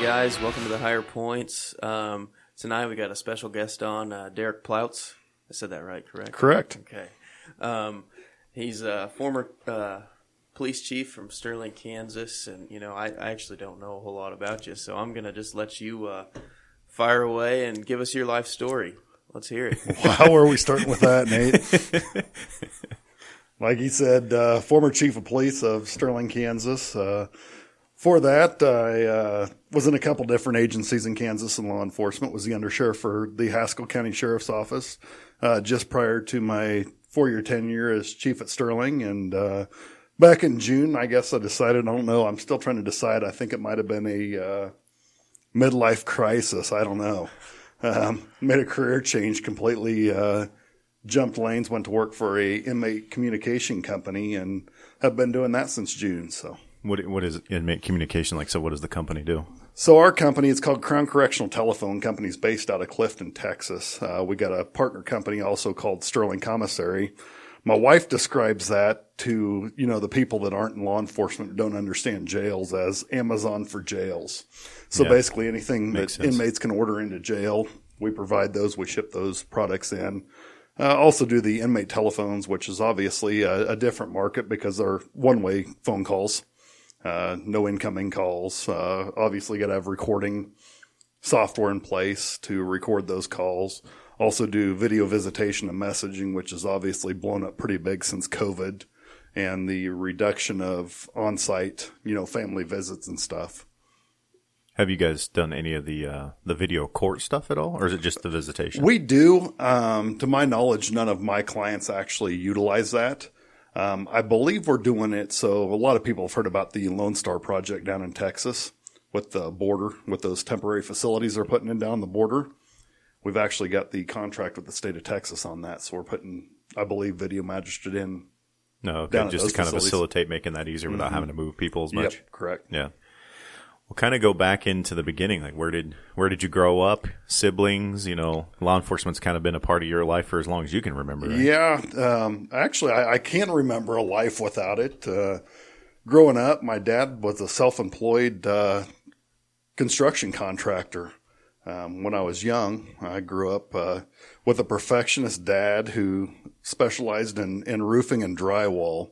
guys. Welcome to the Higher Points. Um, tonight we got a special guest on, uh, Derrick Ploutz. I said that right, correct? Correct. Okay. Um, he's a former uh, police chief from Sterling, Kansas, and you know I, I actually don't know a whole lot about you, so I'm gonna just let you uh, fire away and give us your life story. Let's hear it. How are we starting with that, Nate? like he said, uh, former chief of police of Sterling, Kansas. For that, I uh, was in a couple different agencies in Kansas in law enforcement. Was the undersheriff for the Haskell County Sheriff's Office uh, just prior to my four-year tenure as chief at Sterling. And uh, back in June, I guess I decided. I don't know. I'm still trying to decide. I think it might have been a uh, midlife crisis. I don't know. Um, made a career change completely. Uh, jumped lanes, went to work for a inmate communication company, and have been doing that since June. So. What what is inmate communication like? So what does the company do? So our company is called Crown Correctional Telephone Company. is based out of Clifton, Texas. Uh, we got a partner company also called Sterling Commissary. My wife describes that to you know the people that aren't in law enforcement don't understand jails as Amazon for jails. So Yeah. basically anything Makes that sense. inmates can order into jail, we provide those. We ship those products in. Uh, also do the inmate telephones, which is obviously a, a different market because they're one-way phone calls, uh, no incoming calls. Uh, obviously, got to have recording software in place to record those calls. Also do video visitation and messaging, which has obviously blown up pretty big since COVID and the reduction of on-site, you know, family visits and stuff. Have you guys done any of the uh, the video court stuff at all, or is it just the visitation? We do. Um, to my knowledge, none of my clients actually utilize that. Um, I believe we're doing it. So a lot of people have heard about the Lone Star project down in Texas with the border, with those temporary facilities they're putting in down the border. We've actually got the contract with the state of Texas on that. So we're putting, I believe, video magistrate in. no, okay, just to kind of facilitate making that easier without having to move people as much. Yep, correct. Yeah. We'll kind of go back into the beginning. Like, where did where did you grow up? Siblings? You know, law enforcement's kind of been a part of your life for as long as you can remember. Right? Yeah, um, actually, I, I can't remember a life without it. Uh, growing up, my dad was a self-employed uh, construction contractor. Um, when I was young, I grew up uh, with a perfectionist dad who specialized in, in roofing and drywall.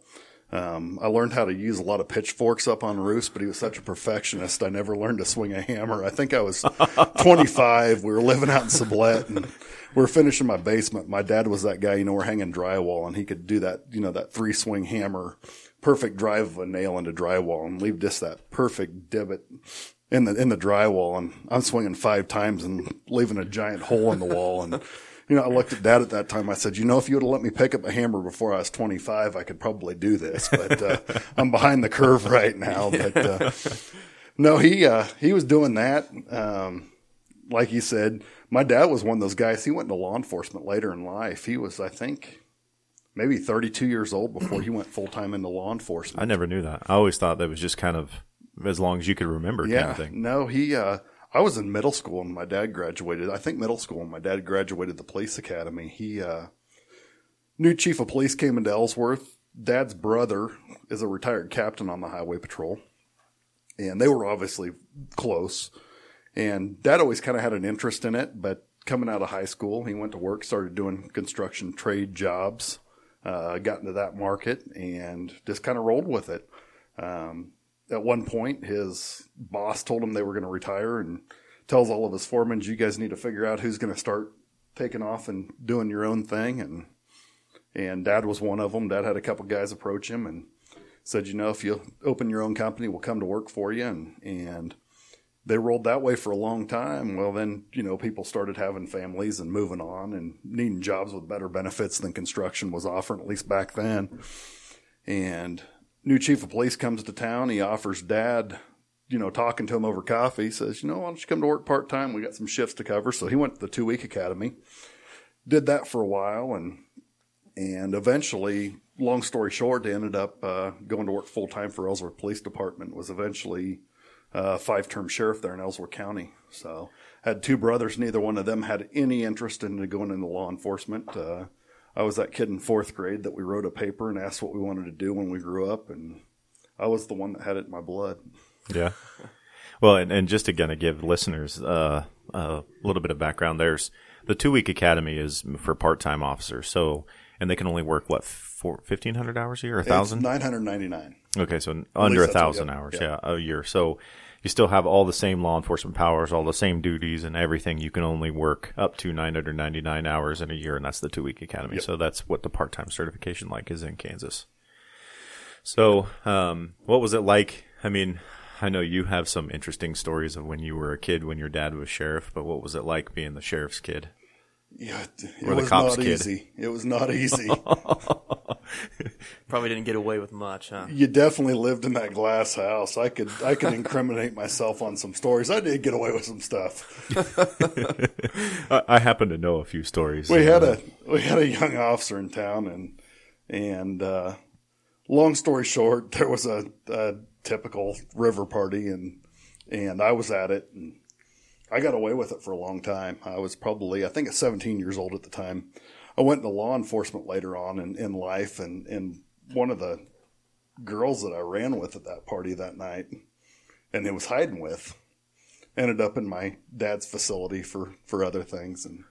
Um, I learned how to use a lot of pitchforks up on roofs, but he was such a perfectionist. I never learned to swing a hammer. I think I was 25. We were living out in Sublette and we were finishing my basement. My dad was that guy, you know, we're hanging drywall and he could do that, you know, that three swing hammer, perfect drive of a nail into drywall and leave just that perfect divot in the, in the drywall. And I'm swinging five times and leaving a giant hole in the wall. And, you know, I looked at dad at that time. I said, you know, if you would have let me pick up a hammer before I was 25, I could probably do this, but, uh, I'm behind the curve right now. But, uh, no, he, uh, he was doing that. Um, like you said, my dad was one of those guys. He went into law enforcement later in life. He was, I think, maybe 32 years old before he went full time into law enforcement. I never knew that. I always thought that was just kind of as long as you could remember kind yeah, of thing. no, he. Uh, I was in middle school when my dad graduated. I think middle school when my dad graduated the police academy. He, uh, new chief of police came into Ellsworth. Dad's brother is a retired captain on the highway patrol, and they were obviously close. And dad always kind of had an interest in it, but coming out of high school, he went to work, started doing construction trade jobs, uh, got into that market, and just kind of rolled with it. Um, at one point, his boss told him they were going to retire and tells all of his foremen, you guys need to figure out who's going to start taking off and doing your own thing. And, and dad was one of them. Dad had a couple guys approach him and said, you know, if you open your own company, we'll come to work for you. And, and they rolled that way for a long time. Well, then, you know, people started having families and moving on and needing jobs with better benefits than construction was offering, at least back then. And new chief of police comes to town. He offers dad, you know, talking to him over coffee. Says, you know, why don't you come to work part time? We got some shifts to cover. So he went to the two week academy, did that for a while, and and eventually, long story short, ended up uh, going to work full time for Ellsworth Police Department. Was eventually uh, five term sheriff there in Ellsworth County. So had two brothers. Neither one of them had any interest in going into law enforcement. Uh, I was that kid in fourth grade that we wrote a paper and asked what we wanted to do when we grew up, and I was the one that had it in my blood. Yeah. Well, and, and just again to give listeners uh, a little bit of background, there's the two week academy is for part time officers. So, and they can only work what four, 1,500 hours a year, a thousand? Nine hundred ninety nine. Okay, so under a thousand hours, yep. yeah, a year. So you still have all the same law enforcement powers, all the same duties, and everything. You can only work up to 999 hours in a year, and that's the two week academy. So that's what the part time certification like is in Kansas. So, um, what was it like? I mean, I know you have some interesting stories of when you were a kid when your dad was sheriff, but what was it like being the sheriff's kid? Yeah, it Or the was cop's not kid. easy. It was not easy. Probably didn't get away with much, huh? you definitely lived in that glass house. I could I could incriminate myself on some stories. I did get away with some stuff. I, I happen to know a few stories. We had Uh, a we had a young officer in town, and and uh, long story short, there was a, a typical river party, and and I was at it, and I got away with it for a long time. I was probably I think at 17 years old at the time. I went into law enforcement later on in, in life, and and one of the girls that I ran with at that party that night, and it was hiding with, ended up in my dad's facility for for other things, and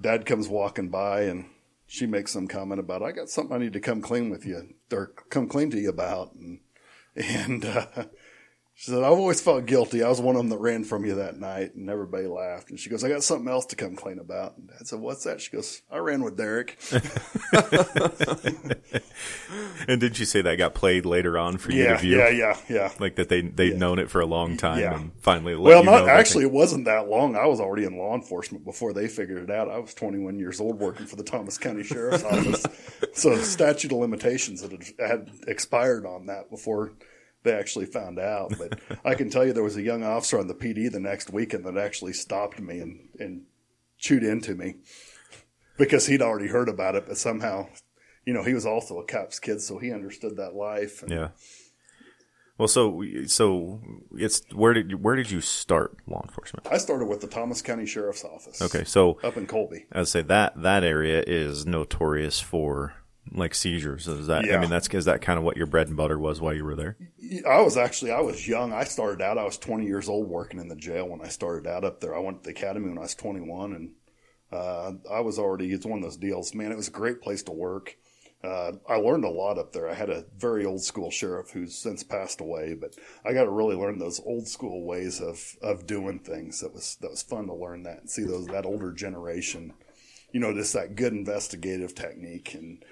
dad comes walking by and she makes some comment about I got something I need to come clean with you or come clean to you about and and uh, she said I've always felt guilty. I was one of them that ran from you that night and everybody laughed and she goes I got something else to come clean about and dad said what's that? She goes I ran with Derrick. and did you say that got played later on for you yeah, to view? yeah, yeah, yeah. Like that they they'd known it for a long time Yeah. and finally let Well, not actually. It wasn't that long. I was already in law enforcement before they figured it out. I was 21 years old working for the Thomas County Sheriff's Office. So statute of limitations had, had expired on that before they actually found out. But I can tell you there was a young officer on the PD the next weekend that actually stopped me and, and chewed into me because he'd already heard about it, but somehow, you know, he was also a cop's kid, so he understood that life. And Yeah. Well, so so it's where did you, where did you start law enforcement? I started with the Thomas County Sheriff's Office. Okay, so Up in Colby. I'd say that that area is notorious for like seizures. Is that? I mean, that's is that kind of what your bread and butter was while you were there? I was actually I was young. I started out. I was 20 years old working in the jail when I started out up there. I went to the academy when I was 21, and uh, I was already. It's one of those deals, man. It was a great place to work. Uh, I learned a lot up there. I had a very old school sheriff who's since passed away, but I got to really learn those old school ways of of doing things. That was that was fun to learn that and see those that older generation. You know, just that good investigative technique and.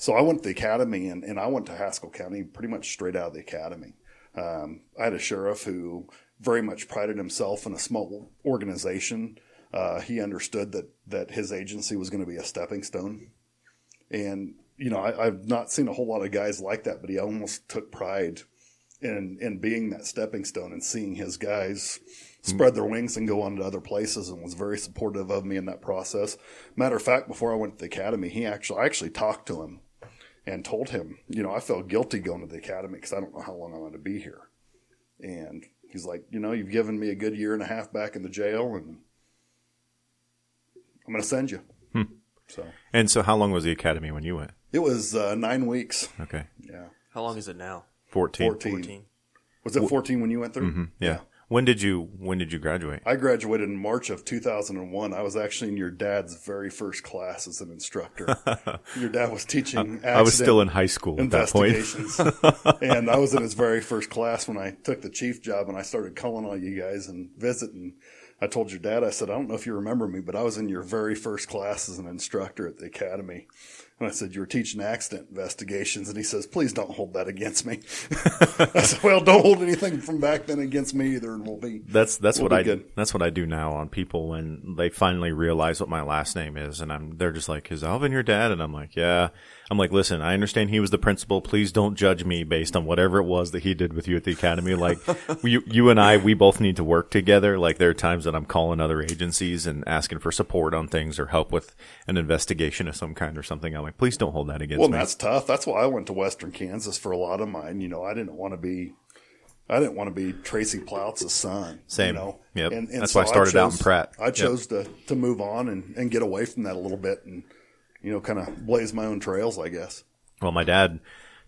So I went to the academy and, and I went to Haskell County pretty much straight out of the academy. Um, I had a sheriff who very much prided himself in a small organization. Uh, he understood that, that his agency was going to be a stepping stone. And, you know, I, I've not seen a whole lot of guys like that, but he almost took pride in, in being that stepping stone and seeing his guys spread their wings and go on to other places and was very supportive of me in that process. Matter of fact, before I went to the academy, he actually, I actually talked to him and told him, you know, I felt guilty going to the academy because I don't know how long I'm going to be here. And he's like, you know, you've given me a good year and a half back in the jail, and I'm going to send you. So And so, how long was the academy when you went? it was uh, nine weeks. Okay, Yeah, How long is it now? fourteen. 14. 14. Was it 14 when you went through? Mm-hmm. Yeah. When did you When did you graduate? I graduated in March of 2001. I was actually in your dad's very first class as an instructor. your dad was teaching. I was still in high school at that point. and I was in his very first class when I took the chief job and I started calling all you guys and visiting. I told your dad, I said, I don't know if you remember me, but I was in your very first class as an instructor at the academy. And I said, You were teaching accident investigations. And he says, Please don't hold that against me. I said, Well, don't hold anything from back then against me either, and we'll be. That's that's We'll what I good. that's what I do now on people when they finally realize what my last name is, and I'm they're just like, "Is Alvin your dad?" And I'm like, "Yeah." I'm like, "Listen, I understand he was the principal. Please don't judge me based on whatever it was that he did with you at the academy. Like, you you and I, we both need to work together. Like, there are times that I'm calling other agencies and asking for support on things or help with an investigation of some kind or something. I'm like, please don't hold that against Well, me. Well, that's tough. That's why I went to Western Kansas for a lot of mine. You know, I didn't want to be, I didn't want to be Tracy Ploutz's son. Same. You know? Yep. That's why I started out in Pratt. I chose to to move on and, and get away from that a little bit and you know kind of blaze my own trails. I guess. Well, my dad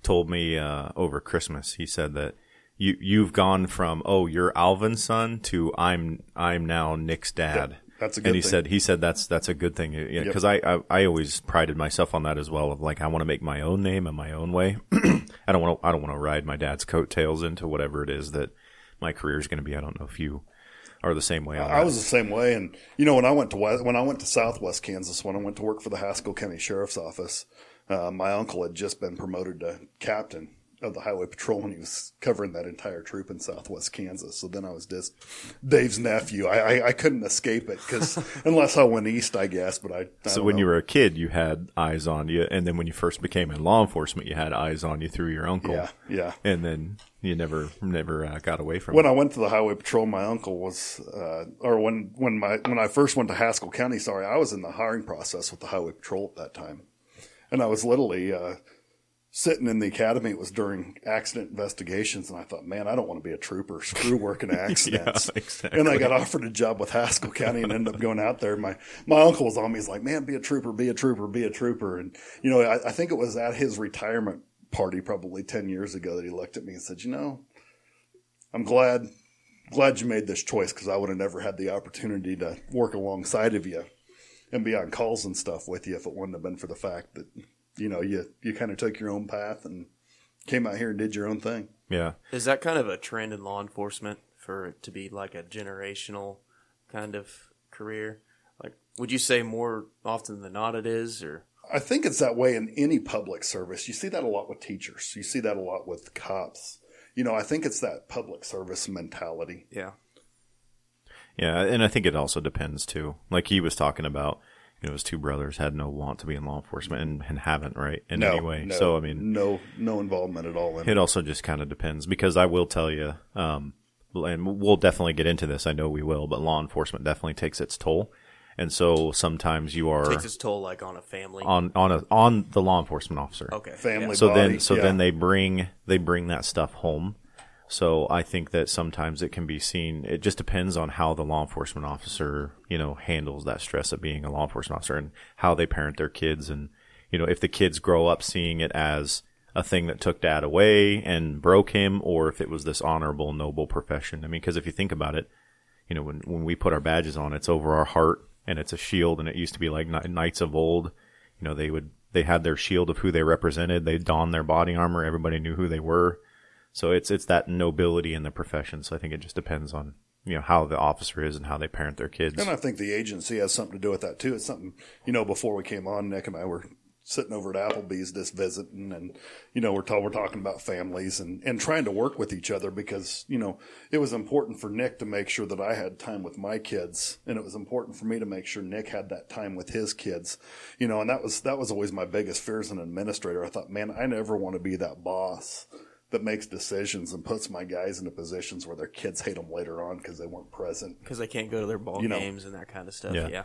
told me uh, over Christmas. He said that you you've gone from oh you're Alvin's son to I'm I'm now Nick's dad. that's a good and he thing. said he said that's that's a good thing because I, I I always prided myself on that as well of like I want to make my own name in my own way. I don't want to I don't want to ride my dad's coattails into whatever it is that my career is going to be. I don't know if you are the same way. On I was the same way, and you know when I went to West, when I went to Southwest Kansas, when I went to work for the Haskell County Sheriff's Office, uh, my uncle had just been promoted to captain of the Highway Patrol, and he was covering that entire troop in Southwest Kansas. So then I was just Dave's nephew. I I, I couldn't escape it because unless I went east, I guess. But I, I So when know. you were a kid, you had eyes on you, and then when you first became in law enforcement, you had eyes on you through your uncle. yeah yeah And then you never never uh, got away from when it. I went to the highway patrol, my uncle was, uh, or when when my when I first went to Haskell County, sorry, I was in the hiring process with the highway patrol at that time, and I was literally uh, sitting in the academy. It was during accident investigations, and I thought, man, I don't want to be a trooper. Screw working accidents. exactly. And I got offered a job with Haskell County and ended up going out there. My my uncle was on me. He's like, man, be a trooper, be a trooper, be a trooper. And you know, I, I think it was at his retirement party probably ten years ago that he looked at me and said, you know. I'm glad glad you made this choice because I would have never had the opportunity to work alongside of you and be on calls and stuff with you if it wouldn't have been for the fact that you know you you kind of took your own path and came out here and did your own thing. yeah. Is that kind of a trend in law enforcement for it to be like a generational kind of career? Like, would you say more often than not it is, or I think it's that way in any public service. You see that a lot with teachers. You see that a lot with cops. You know, I think it's that public service mentality. yeah, Yeah, and I think it also depends too. Like he was talking about, you know, his two brothers had no want to be in law enforcement and, and haven't, right? In no, any way. no, so I mean, no, no involvement at all in it. it also just kind of depends because I will tell you, um, and we'll definitely get into this. I know we will, but law enforcement definitely takes its toll, and so sometimes you are takes its toll like on a family. on on a on the law enforcement officer. okay, Family so body, then so yeah. then they bring they bring that stuff home so i think that sometimes it can be seen it just depends on how the law enforcement officer you know handles that stress of being a law enforcement officer and how they parent their kids and you know if the kids grow up seeing it as a thing that took dad away and broke him or if it was this honorable noble profession. I mean because if you think about it you know when when we put our badges on it's over our heart and it's a shield and it used to be like knights of old. You know they would they had their shield of who they represented. They donned their body armor. Everybody knew who they were so it's it's that nobility in the profession so i think it just depends on you know how the officer is and how they parent their kids And I think the agency has something to do with that too. It's something, you know, before we came on, Nick and I were sitting over at Applebee's just visiting and, you know, we're, ta- we're talking about families and, and trying to work with each other because, you know, it was important for Nick to make sure that I had time with my kids and it was important for me to make sure Nick had that time with his kids, you know, and that was, that was always my biggest fear as an administrator. I thought, man, I never want to be that boss that makes decisions and puts my guys into positions where their kids hate them later on because they weren't present. because they can't go to their ball You know. games and that kind of stuff. Yeah. Yeah.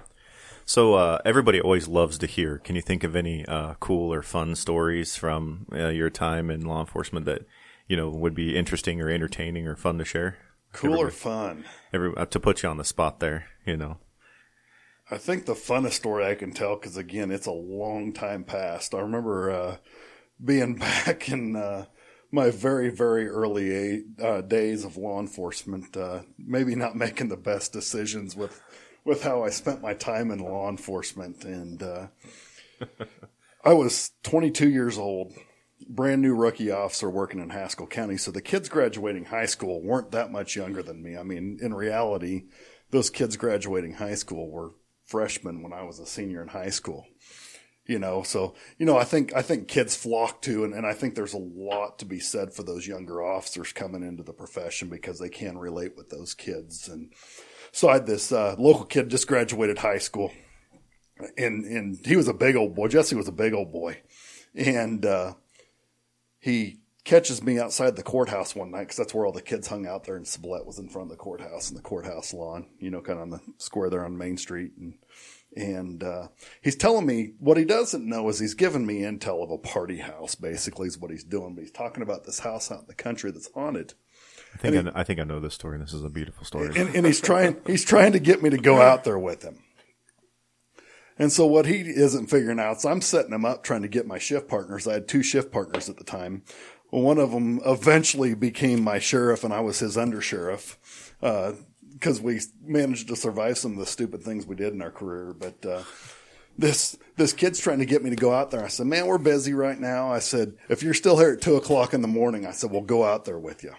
so uh, everybody always loves to hear can you think of any uh, cool or fun stories from uh, your time in law enforcement that you know would be interesting or entertaining or fun to share Cool or fun? Every, uh, to put you on the spot there you know I think the funnest story I can tell, because again, it's a long time past. I remember uh, being back in uh, my very, very early uh, days of law enforcement, uh, maybe not making the best decisions with with how I spent my time in law enforcement, and uh, I was 22 years old. Brand new rookie officer working in Haskell County. So the kids graduating high school weren't that much younger than me. I mean, in reality, those kids graduating high school were freshmen when I was a senior in high school. You know, so you know, I think I think kids flock to, and, and I think there's a lot to be said for those younger officers coming into the profession because they can relate with those kids. And so I had this uh, local kid just graduated high school, and and he was a big old boy. Jesse was a big old boy, and uh, he catches me outside the courthouse one night because that's where all the kids hung out there. And Sublette was in front of the courthouse and the courthouse lawn, you know, kind of on the square there on Main Street. And and uh, he's telling me what he doesn't know is he's giving me intel of a party house. Basically, is what he's doing. But he's talking about this house out in the country that's haunted. I think I, kn- I think I know this story. This is a beautiful story. and, and he's trying he's trying to get me to go out there with him. And so what he isn't figuring out, so I'm setting him up trying to get my shift partners. I had two shift partners at the time. one of them eventually became my sheriff, and I was his undersheriff because we managed to survive some of the stupid things we did in our career. But uh, this this kid's trying to get me to go out there. I said, "Man, we're busy right now." I said, "If you're still here at two o'clock in the morning," I said, "We'll go out there with you."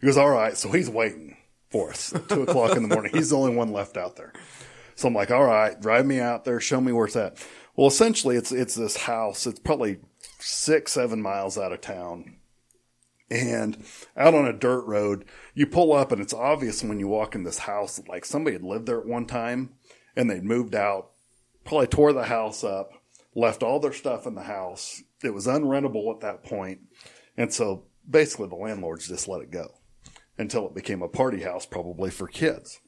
He goes, "All right." So he's waiting for us at two o'clock in the morning. He's the only one left out there. So I'm like, "All right, drive me out there. Show me where it's at." Well, essentially, it's it's this house. It's probably six, seven miles out of town. And out on a dirt road, you pull up and it's obvious when you walk in this house like somebody had lived there at one time and they'd moved out, probably tore the house up, left all their stuff in the house. It was unrentable at that point. And so basically the landlords just let it go until it became a party house, probably for kids.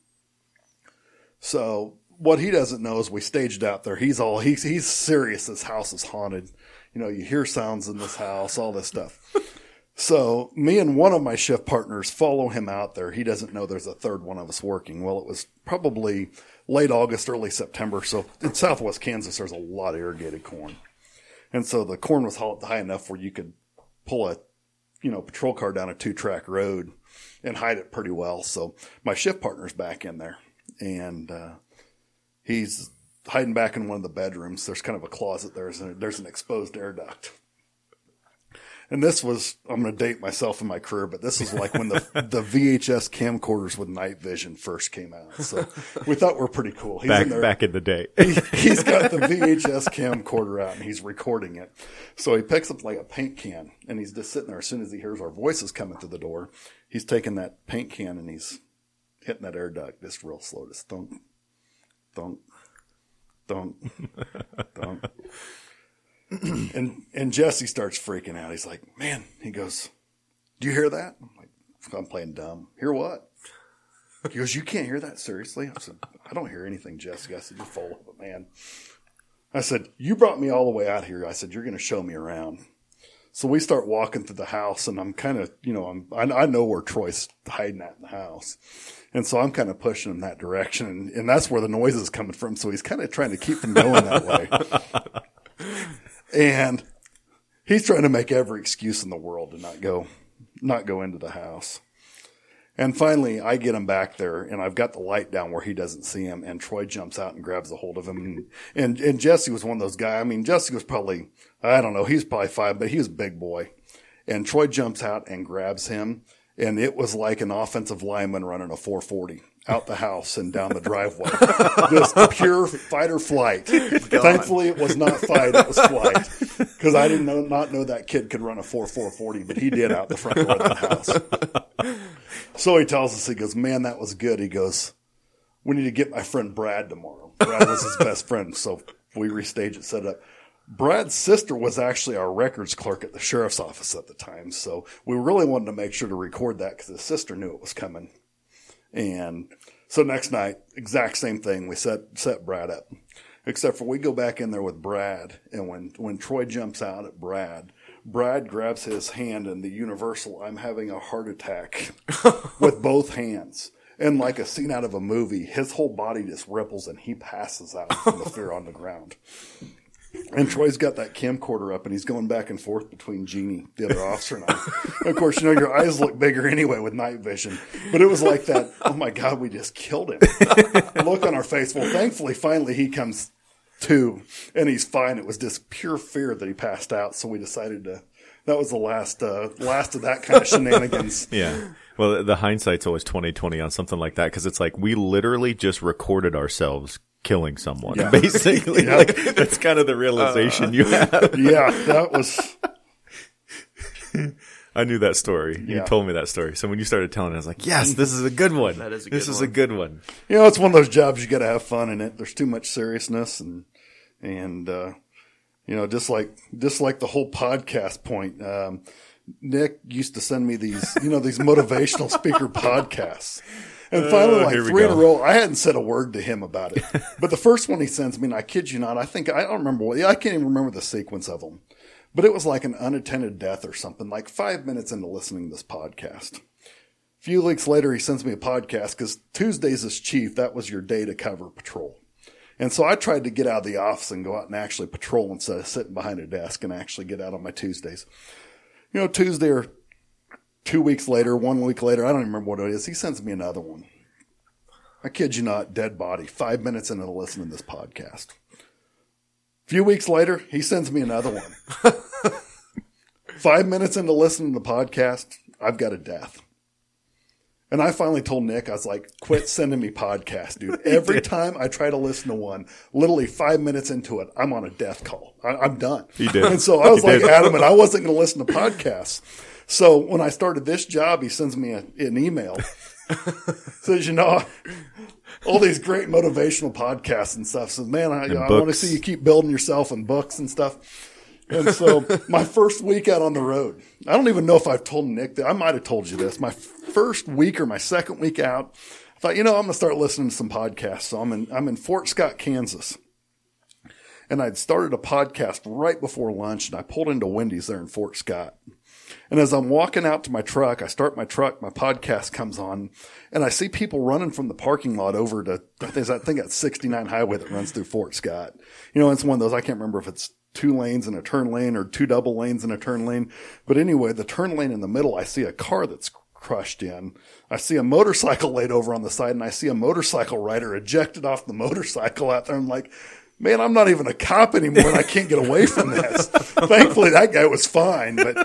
So what he doesn't know is we staged out there. He's all, he's, he's serious. This house is haunted. You know, you hear sounds in this house, all this stuff. So me and one of my shift partners follow him out there. He doesn't know there's a third one of us working. Well, it was probably late August, early September. So in southwest Kansas, there's a lot of irrigated corn. And so the corn was high enough where you could pull a, you know, patrol car down a two track road and hide it pretty well. So my shift partner's back in there and, uh, he's hiding back in one of the bedrooms. There's kind of a closet there. There's an, there's an exposed air duct and this was I'm going to date myself in my career, but this is like when the the VHS camcorders with night vision first came out. So we thought we're pretty cool. He's back in there, back in the day, he, has got the VHS camcorder out and he's recording it. So he picks up like a paint can and he's just sitting there. As soon as he hears our voices coming through the door, he's taking that paint can and he's hitting that air duct just real slow, just thunk, thunk, thunk, thunk. and and Jesse starts freaking out. He's like, "Man," he goes, "Do you hear that?" I'm like, "I'm playing dumb. Hear what?" He goes, "You can't hear that seriously." I said, "I don't hear anything, Jesse." I said, "You're full of it, man." I said, "You brought me all the way out here." I said, "You're going to show me around." So we start walking through the house, and I'm kind of, you know, I'm I, I know where Troy's hiding at in the house, and so I'm kind of pushing him that direction, and, and that's where the noise is coming from. So he's kind of trying to keep from going that way. And he's trying to make every excuse in the world to not go, not go into the house. And finally, I get him back there, and I've got the light down where he doesn't see him. And Troy jumps out and grabs a hold of him. And and, Jesse was one of those guys. I mean, Jesse was probably I don't know, he's probably five, but he was a big boy. And Troy jumps out and grabs him, and it was like an offensive lineman running a 440 out the house and down the driveway. Just pure fight or flight. God. Thankfully, it was not fight; it was flight. Because I didn't know, not know that kid could run a four four forty, but he did out the front door of the house. So he tells us, he goes, "Man, that was good." He goes, "We need to get my friend Brad tomorrow." Brad was his best friend, so we restage it, set up. Brad's sister was actually our records clerk at the sheriff's office at the time, so we really wanted to make sure to record that because his sister knew it was coming. And so next night, exact same thing. We set set Brad up, except for we go back in there with Brad, and when when Troy jumps out at Brad, Brad grabs his hand and the universal "I'm having a heart attack" with both hands. And like a scene out of a movie, his whole body just ripples and he passes out from the fear on the ground. And Troy's got that camcorder up and he's going back and forth between Jeannie, the other officer, and I. of course, you know, your eyes look bigger anyway with night vision. But it was like that, oh my God, we just killed him. look on our face. Well, thankfully, finally he comes to and he's fine. It was just pure fear that he passed out. So we decided to, that was the last, uh, last of that kind of shenanigans. Yeah. Well, the hindsight's always 2020 on something like that because it's like we literally just recorded ourselves killing someone. Yeah. Basically, yeah. like that's kind of the realization uh, you have. yeah, that was. I knew that story. You told me that story. So when you started telling it, I was like, "Yes, this is a good one. That is a this is a good one." You know, it's one of those jobs you got to have fun in it. There's too much seriousness, and and uh, you know, just like just like the whole podcast point. Um, Nick used to send me these, you know, these motivational speaker podcasts. And finally, uh, like three in a row, I hadn't said a word to him about it. but the first one he sends me, and I kid you not, I think, I don't remember what, I can't even remember the sequence of them. But it was like an unattended death or something, like five minutes into listening to this podcast. A few weeks later, he sends me a podcast because Tuesdays as chief, that was your day to cover patrol. And so I tried to get out of the office and go out and actually patrol instead of sitting behind a desk and actually get out on my Tuesdays. You know, Tuesday or two weeks later, one week later, I don't even remember what it is. He sends me another one. I kid you not, dead body, five minutes into listening to this podcast. A few weeks later, he sends me another one. five minutes into listening to the podcast, I've got a death. And I finally told Nick, I was like, quit sending me podcasts, dude. Every time I try to listen to one, literally five minutes into it, I'm on a death call. I, am done. He did. And so I was He like did. adamant I wasn't going to listen to podcasts. So when I started this job, he sends me a, an email. Says, you know, all these great motivational podcasts and stuff. Says, man, I, I want to see you keep building yourself and books and stuff. And so my first week out on the road, I don't even know if I've told Nick that I might have told you this. My first week or my second week out, I thought, you know, I'm going to start listening to some podcasts. So I'm in, I'm in Fort Scott, Kansas. And I'd started a podcast right before lunch and I pulled into Wendy's there in Fort Scott. And as I'm walking out to my truck, I start my truck, my podcast comes on, and I see people running from the parking lot over to, I think I think that's 69 highway that runs through Fort Scott. You know, it's one of those, I can't remember if it's two lanes and a turn lane or two double lanes and a turn lane. But anyway, the turn lane in the middle, I see a car that's crushed in. I see a motorcycle laid over on the side and I see a motorcycle rider ejected off the motorcycle out there. I'm like, man, I'm not even a cop anymore and I can't get away from this. Thankfully that guy was fine, but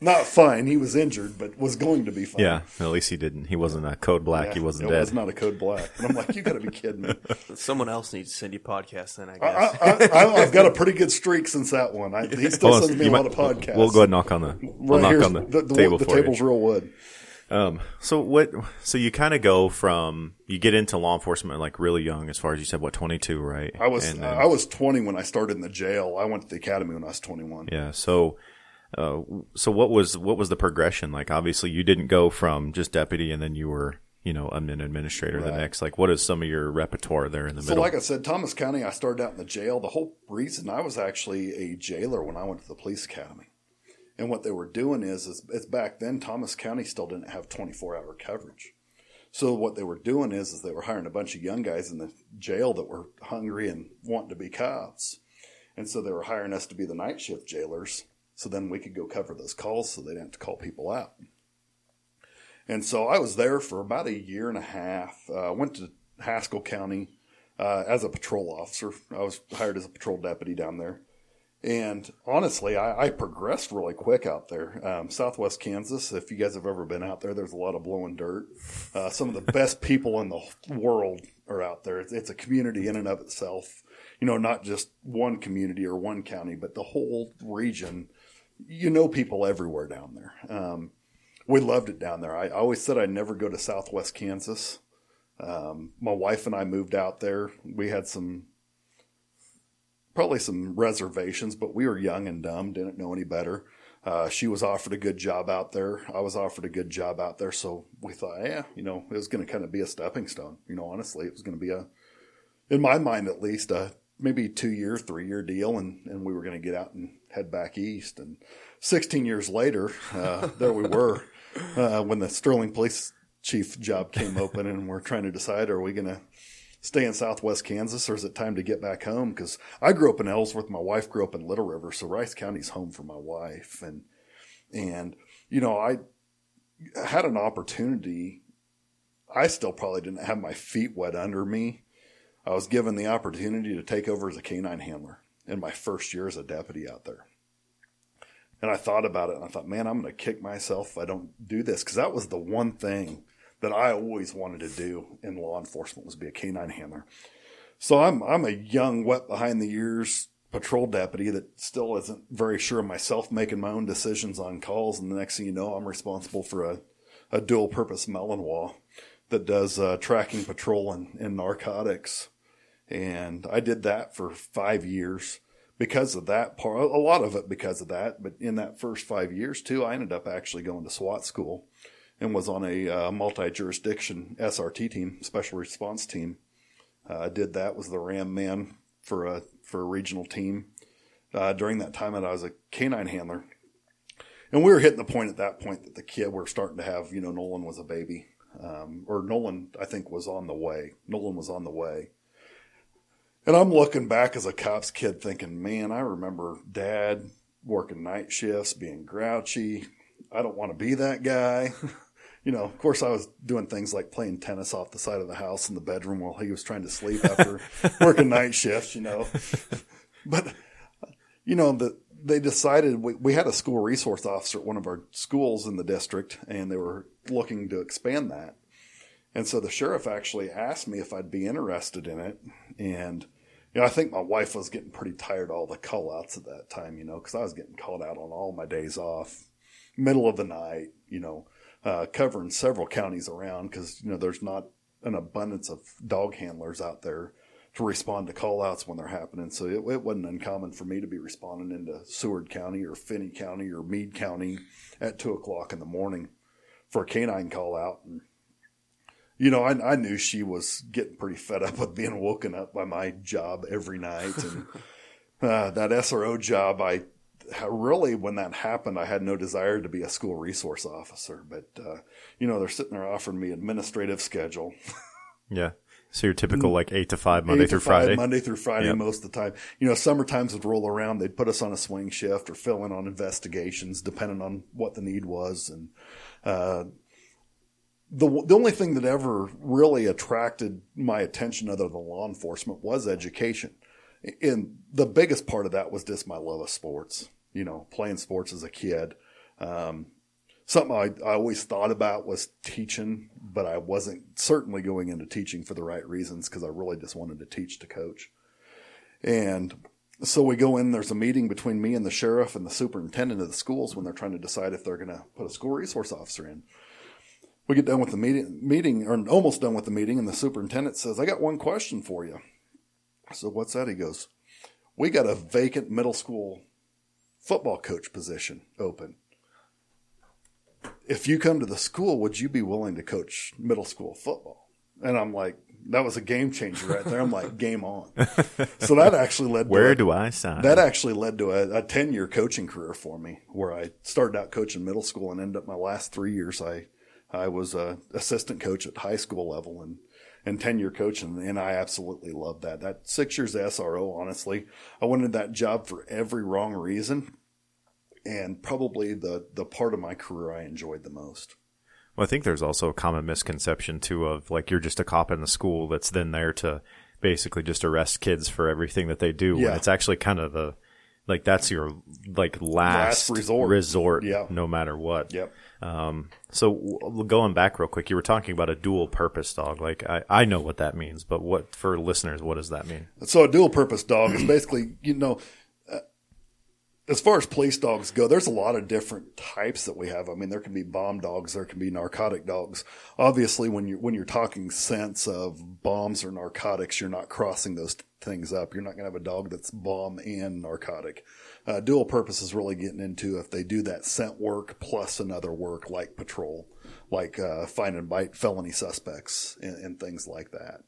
not fine. He was injured, but was going to be fine. Yeah, at least he didn't. He wasn't a code black. he wasn't it dead. was not a code black. And I'm like, you gotta be kidding me. Someone else needs to send you podcasts then, I I, guess. I, I, I've got a pretty good streak since that one. I, he still Hold on, sends me you a lot of podcasts. We'll go ahead and knock on the. We'll Right knock on the, the, the, table the for table's you. real wood. Um, so what? So you kind of go from you get into law enforcement like really young, as far as you said, what twenty two, right? I was then- I was 20 when I started in the jail. I went to the academy when I was 21. Yeah. So, uh, so what was what was the progression like? Obviously, you didn't go from just deputy and then you were, you know, an administrator the next. Like, what is some of your repertoire there in the So, middle? So, like I said, Thomas County, I started out in the jail. The whole reason I was actually a jailer when I went to the police academy. And what they were doing is, is, is back then, Thomas County still didn't have 24 hour coverage. So what they were doing is, is they were hiring a bunch of young guys in the jail that were hungry and wanting to be cops. And so they were hiring us to be the night shift jailers. So then we could go cover those calls so they didn't have to call people out. And so I was there for about a year and a half. Uh, went to Haskell County uh, as a patrol officer. I was hired as a patrol deputy down there. And honestly, I, I progressed really quick out there. Um, Southwest Kansas, if you guys have ever been out there, there's a lot of blowing dirt. Uh, some of the best people in the world are out there. It's, it's a community in and of itself. You know, not just one community or one county, but the whole region. You know people everywhere down there. Um, we loved it down there. I always said I'd never go to Southwest Kansas. Um, my wife and I moved out there. We had some, probably some reservations, but we were young and dumb, didn't know any better. Uh, she was offered a good job out there. I was offered a good job out there. So we thought, yeah, you know, it was going to kind of be a stepping stone. You know, honestly, it was going to be a, in my mind at least, a maybe two year, three year deal. And, and we were going to get out and head back east. And 16 years later, uh, there we were uh, when the Sterling Police Chief job came open, and we're trying to decide: are we going to stay in Southwest Kansas, or is it time to get back home? Because I grew up in Ellsworth, my wife grew up in Little River, so Rice County's home for my wife, and and you know I had an opportunity. I still probably didn't have my feet wet under me. I was given the opportunity to take over as a canine handler in my first year as a deputy out there. And I thought about it and I thought, man, I'm going to kick myself if I don't do this. Cause that was the one thing that I always wanted to do in law enforcement was be a canine handler. So I'm, I'm a young, wet behind the ears patrol deputy that still isn't very sure of myself making my own decisions on calls. And the next thing you know, I'm responsible for a, a dual purpose Malinois that does uh, tracking patrol and, and narcotics. And I did that for five years because of that part, a lot of it because of that. But in that first five years too, I ended up actually going to SWAT school and was on a uh, multi-jurisdiction SRT team, special response team. Uh, I did that, was the RAM man for a, for a regional team. Uh, during that time that I was a canine handler. And we were hitting the point at that point that the kid we're starting to have, you know, Nolan was a baby. Um, or Nolan, I think, was on the way. Nolan was on the way. And I'm looking back as a cops kid thinking, man, I remember dad working night shifts, being grouchy. I don't want to be that guy. you know, of course, I was doing things like playing tennis off the side of the house in the bedroom while he was trying to sleep after working night shifts, you know. but, you know, the, they decided we, we had a school resource officer at one of our schools in the district, and they were looking to expand that. And so the sheriff actually asked me if I'd be interested in it. And, you know, I think my wife was getting pretty tired of all the call outs at that time, you know, because I was getting called out on all my days off, middle of the night, you know, uh, covering several counties around because, you know, there's not an abundance of dog handlers out there to respond to call outs when they're happening. So it, it, wasn't uncommon for me to be responding into Seward County or Finney County or Meade County at two o'clock in the morning for a canine call out. And, you know, I, I knew she was getting pretty fed up with being woken up by my job every night. And uh, that SRO job, I really, when that happened, I had no desire to be a school resource officer. But, uh, you know, they're sitting there offering me administrative schedule. yeah. So your typical like eight to five Monday through five, Friday. Monday through Friday yep. most of the time. You know, summer times would roll around, they'd put us on a swing shift or fill in on investigations, depending on what the need was. And uh, the the only thing that ever really attracted my attention, other than law enforcement, was education. And the biggest part of that was just my love of sports. You know, playing sports as a kid. Um, something I, I always thought about was teaching, but I wasn't certainly going into teaching for the right reasons because I really just wanted to teach to coach. And so we go in, there's a meeting between me and the sheriff and the superintendent of the schools when they're trying to decide if they're going to put a school resource officer in. We get done with the meeting, meeting, or almost done with the meeting, and the superintendent says, I got one question for you. So what's that? He goes, We got a vacant middle school football coach position open if you come to the school, would you be willing to coach middle school football? And I'm like, that was a game changer right there. I'm like, game on. So that actually led. Where to a, do I sign? That actually led to a, 10 year coaching career for me, where I started out coaching middle school and ended up my last three years. I I was a assistant coach at high school level and and 10 year coaching. And I absolutely loved that. That six years SRO, honestly, I wanted that job for every wrong reason and probably the the part of my career I enjoyed the most. Well, I think there's also a common misconception too of like you're just a cop in the school that's then there to basically just arrest kids for everything that they do. Yeah. When it's actually kind of the like that's your like last, last resort, resort, yeah. no matter what. Yep. Um, so w- going back real quick, you were talking about a dual purpose dog. Like I, I know what that means, but what for listeners, what does that mean? So a dual purpose dog is basically, you know, as far as police dogs go, there's a lot of different types that we have. I mean, there can be bomb dogs, there can be narcotic dogs. Obviously, when you're when you're talking sense of bombs or narcotics, you're not crossing those things up. You're not going to have a dog that's bomb and narcotic. Uh, dual purpose is really getting into if they do that scent work plus another work like patrol, like uh, find and bite felony suspects and, and things like that.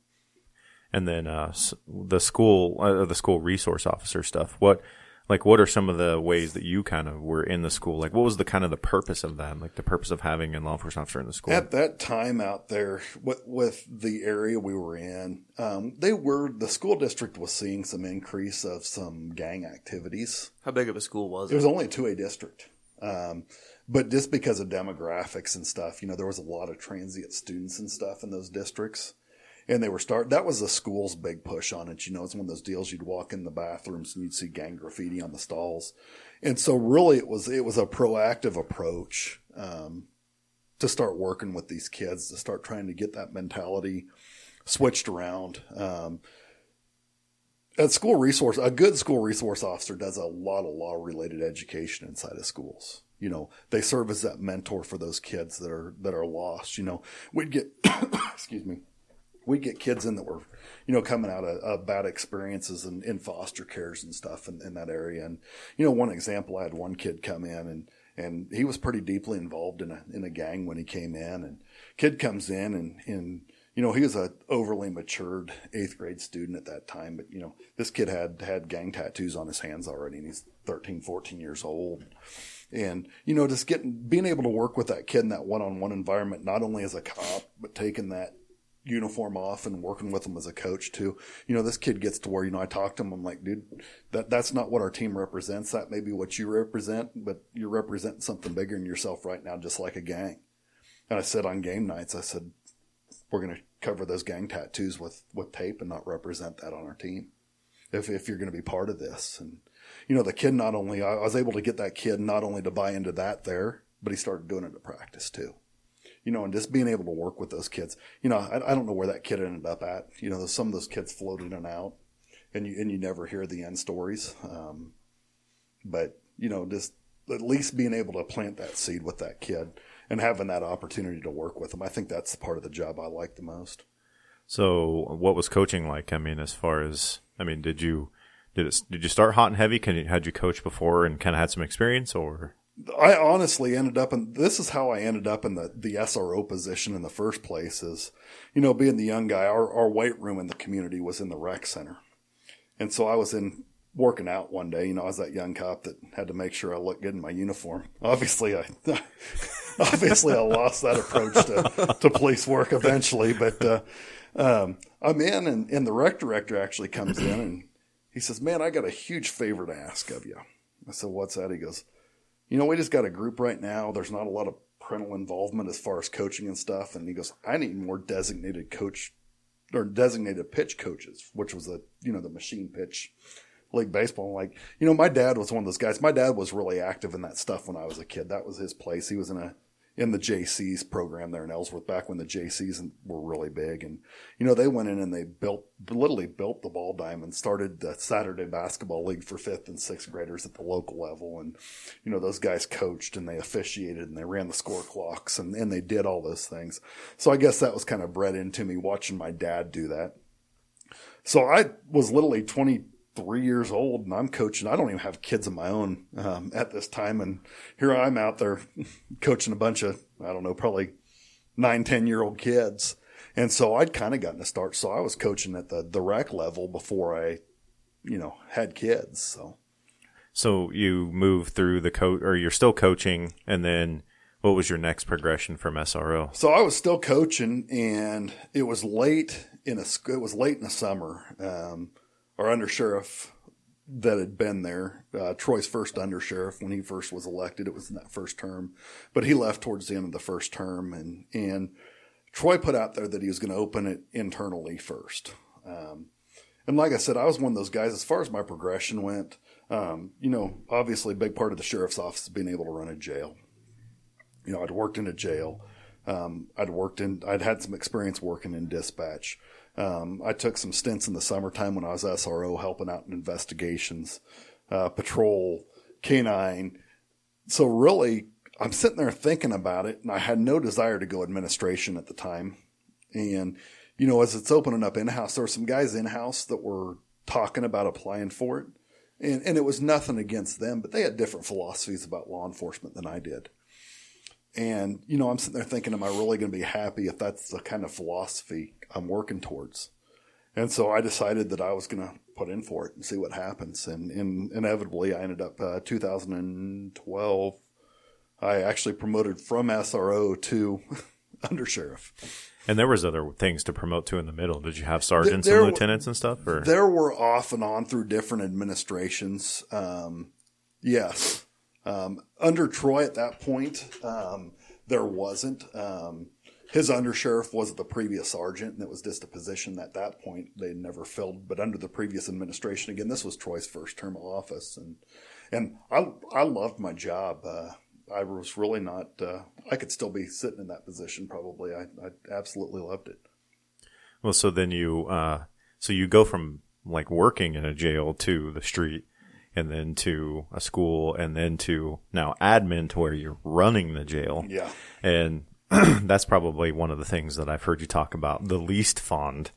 And then uh, the school, uh, the school resource officer stuff. What like what are some of the ways that you kind of were in the school? Like what was the kind of the purpose of that? Like the purpose of having a law enforcement officer in the school? At that time out there with, with the area we were in um, they were the school district was seeing some increase of some gang activities. How big of a school was it it? was only a 2a district um, but just because of demographics and stuff you know there was a lot of transient students and stuff in those districts and they were start. That was the school's big push on it. You know, it's one of those deals. You'd walk in the bathrooms and you'd see gang graffiti on the stalls, and so really it was it was a proactive approach um, to start working with these kids to start trying to get that mentality switched around. Um, at school resource, a good school resource officer does a lot of law related education inside of schools. You know, they serve as that mentor for those kids that are that are lost. You know, we'd get excuse me we get kids in that were, you know, coming out of, of bad experiences in, in foster cares and stuff in, in, that area. And, you know, one example, I had one kid come in and, and he was pretty deeply involved in a, in a gang when he came in and kid comes in and, and, you know, he was a overly matured eighth grade student at that time, but you know, this kid had had gang tattoos on his hands already and he's 13, 14 years old. And, you know, just getting, being able to work with that kid in that one on one environment, not only as a cop, but taking that uniform off and working with them as a coach too. You know, this kid gets to where, you know, I talk to him, I'm like, dude, that, that's not what our team represents. That may be what you represent, but you're representing something bigger than yourself right now, just like a gang. And I said on game nights, I said, we're going to cover those gang tattoos with, with tape and not represent that on our team. If, if you're going to be part of this. And, you know, the kid not only, I was able to get that kid not only to buy into that there, but he started doing it at practice too. You know, and just being able to work with those kids. You know, I, I don't know where that kid ended up at. You know, some of those kids floated in and out, and you and you never hear the end stories. Um, but you know, just at least being able to plant that seed with that kid and having that opportunity to work with them, I think that's the part of the job I like the most. So, what was coaching like? I mean, as far as I mean, did you did it did you start hot and heavy? Can you had you coached before and kind of had some experience, or I honestly ended up in this is how I ended up in the, the SRO position in the first place is, you know, being the young guy, our, our weight room in the community was in the rec center. And so I was in working out one day, you know, I was that young cop that had to make sure I looked good in my uniform. Obviously I, obviously I lost that approach to, to police work eventually, but, uh, um, I'm in and, and the rec director actually comes in and he says, man, I got a huge favor to ask of you. I said, what's that? He goes, you know, we just got a group right now. There's not a lot of parental involvement as far as coaching and stuff. And he goes, I need more designated coach or designated pitch coaches, which was the, you know, the machine pitch league baseball. Like, you know, my dad was one of those guys. My dad was really active in that stuff when I was a kid. That was his place. He was in a in the JCs program there in Ellsworth back when the JCs were really big. And, you know, they went in and they built, literally built the ball diamond, started the Saturday basketball league for fifth and sixth graders at the local level. And, you know, those guys coached and they officiated and they ran the score clocks and, and they did all those things. So I guess that was kind of bred into me watching my dad do that. So I was literally 20, three years old and I'm coaching. I don't even have kids of my own um, at this time. And here I'm out there coaching a bunch of, I don't know, probably nine, 10 year old kids. And so I'd kind of gotten to start. So I was coaching at the, the rec level before I, you know, had kids. So, so you move through the coach or you're still coaching and then what was your next progression from SRO? So I was still coaching and it was late in a, it was late in the summer. Um, our undersheriff that had been there, uh, Troy's first undersheriff when he first was elected. It was in that first term, but he left towards the end of the first term, and and Troy put out there that he was going to open it internally first. Um, and like I said, I was one of those guys. As far as my progression went, um, you know, obviously a big part of the sheriff's office is being able to run a jail. You know, I'd worked in a jail. Um, I'd worked in, I'd had some experience working in dispatch. Um, I took some stints in the summertime when I was SRO helping out in investigations, uh, patrol, canine. So really, I'm sitting there thinking about it, and I had no desire to go administration at the time. And you know, as it's opening up in house, there were some guys in house that were talking about applying for it, and and it was nothing against them, but they had different philosophies about law enforcement than I did. And, you know, I'm sitting there thinking, am I really going to be happy if that's the kind of philosophy I'm working towards? And so I decided that I was going to put in for it and see what happens. And, and inevitably, I ended up uh, 2012. I actually promoted from SRO to undersheriff. And there was other things to promote to in the middle. Did you have sergeants there, and lieutenants and stuff? Or? There were off and on through different administrations. Um, yes, um, under Troy at that point, um, there wasn't. Um, his undersheriff was the previous sergeant, and it was just a position at that point they never filled. But under the previous administration, again, this was Troy's first term of office, and and I I loved my job. Uh, I was really not. Uh, I could still be sitting in that position probably. I, I absolutely loved it. Well, so then you uh, so you go from like working in a jail to the street and then to a school and then to now admin to where you're running the jail. Yeah. And that's probably one of the things that I've heard you talk about the least fond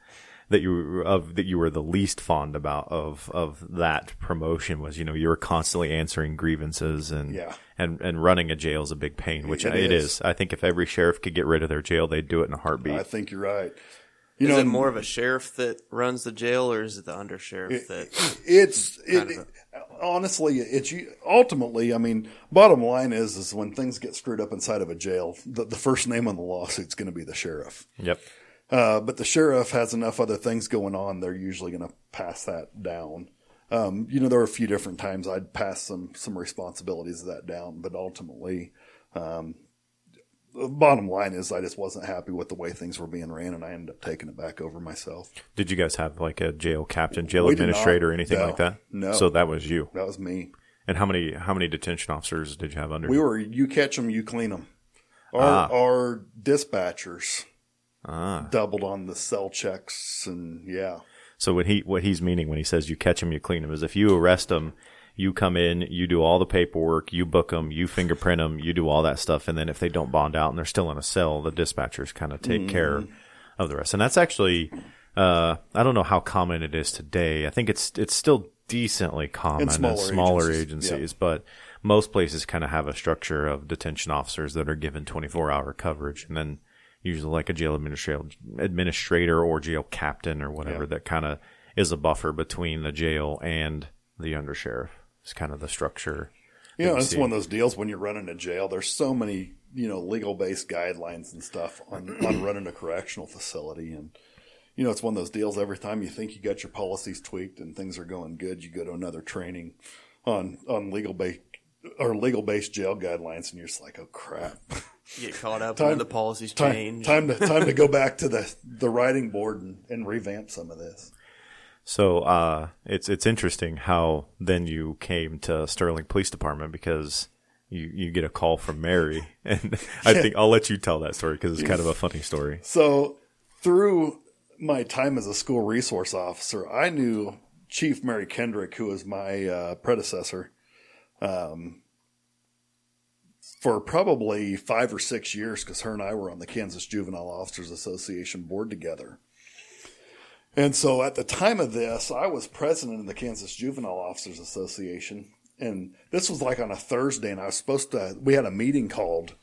that you of that you were the least fond about of of that promotion was you know you were constantly answering grievances and yeah. and and running a jail is a big pain which it, it is. is. I think if every sheriff could get rid of their jail they'd do it in a heartbeat. I think you're right. You is know, it more of a sheriff that runs the jail, or is it the undersheriff it, that? It's it, it, honestly, it's ultimately. I mean, bottom line is, is when things get screwed up inside of a jail, the, the first name on the lawsuit is going to be the sheriff. Yep. Uh, but the sheriff has enough other things going on; they're usually going to pass that down. Um, you know, there were a few different times I'd pass some some responsibilities of that down, but ultimately, um, the bottom line is I just wasn't happy with the way things were being ran, and I ended up taking it back over myself. Did you guys have like a jail captain, jail We administrator, or anything No. like that? No. So that was you. That was me. And how many how many detention officers did you have under? We you? were you catch them, you clean them. Our, Ah. our dispatchers ah. doubled on the cell checks, and yeah, So what he what he's meaning when he says you catch him, you clean him is if you arrest him, you come in, you do all the paperwork, you book them, you fingerprint them, you do all that stuff, and then if they don't bond out and they're still in a cell, the dispatchers kind of take care of the rest. And that's actually uh, I don't know how common it is today. I think it's it's still decently common in smaller smaller, agencies, agencies, but most places kind of have a structure of detention officers that are given 24 hour coverage and then usually like a jail administrator, administrator or jail captain or whatever Yeah. that kind of is a buffer between the jail and the undersheriff. It's kind of the structure. you know, it's see. one of those deals when you're running a jail. There's so many you know legal based guidelines and stuff on on running a correctional facility, and you know it's one of those deals. Every time you think you got your policies tweaked and things are going good, you go to another training on on legal based or legal based jail guidelines, and you're just like, oh crap. You get caught up Time- when the policies time, change. time to time to go back to the the writing board and, and revamp some of this. So uh, it's it's interesting how then you came to Sterling Police Department because you, you get a call from Mary, and I think I'll let you tell that story because it's kind of a funny story. So through my time as a school resource officer, I knew Chief Mary Kendrick, who was my uh, predecessor, um, for probably five or six years because her and I were on the Kansas Juvenile Officers Association board together. And so at the time of this, I was president of the Kansas Juvenile Officers Association. And this was like on a Thursday, and I was supposed to, we had a meeting called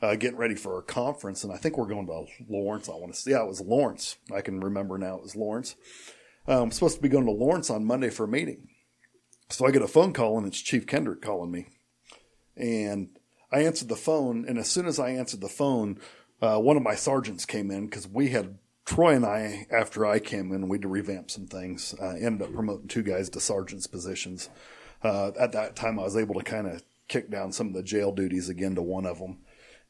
uh, getting ready for a conference, and I think we're going to Lawrence. I want to see. Yeah, it was Lawrence. I can remember now. It was Lawrence. Um, I'm supposed to be going to Lawrence on Monday for a meeting. So I get a phone call, and it's Chief Kendrick calling me. And I answered the phone, and as soon as I answered the phone, uh, one of my sergeants came in because we had Troy and I, after I came in, we'd revamp some things. Uh, ended up promoting two guys to sergeants positions. Uh, at that time, I was able to kind of kick down some of the jail duties again to one of them.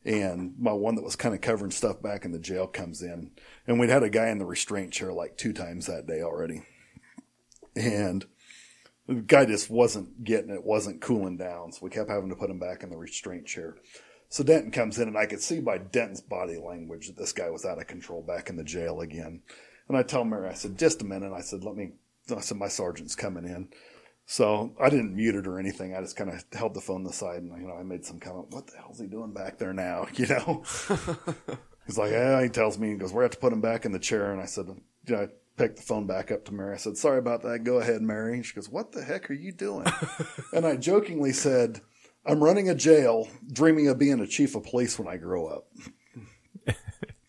And my one that was kind of covering stuff back in the jail comes in. And we'd had a guy in the restraint chair like two times that day already. And the guy just wasn't getting it, wasn't cooling down. So we kept having to put him back in the restraint chair. So Denton comes in, and I could see by Denton's body language that this guy was out of control back in the jail again. And I tell Mary, I said, just a minute. I said, let me, I said, my sergeant's coming in. So I didn't mute it or anything. I just kind of held the phone to the side and, you know, I made some comment, what the hell's he doing back there now? You know? He's like, yeah, he tells me, he goes, we have to put him back in the chair. And I said, you know, I picked the phone back up to Mary. I said, sorry about that. Go ahead, Mary. And she goes, what the heck are you doing? and I jokingly said, I'm running a jail, dreaming of being a chief of police when I grow up.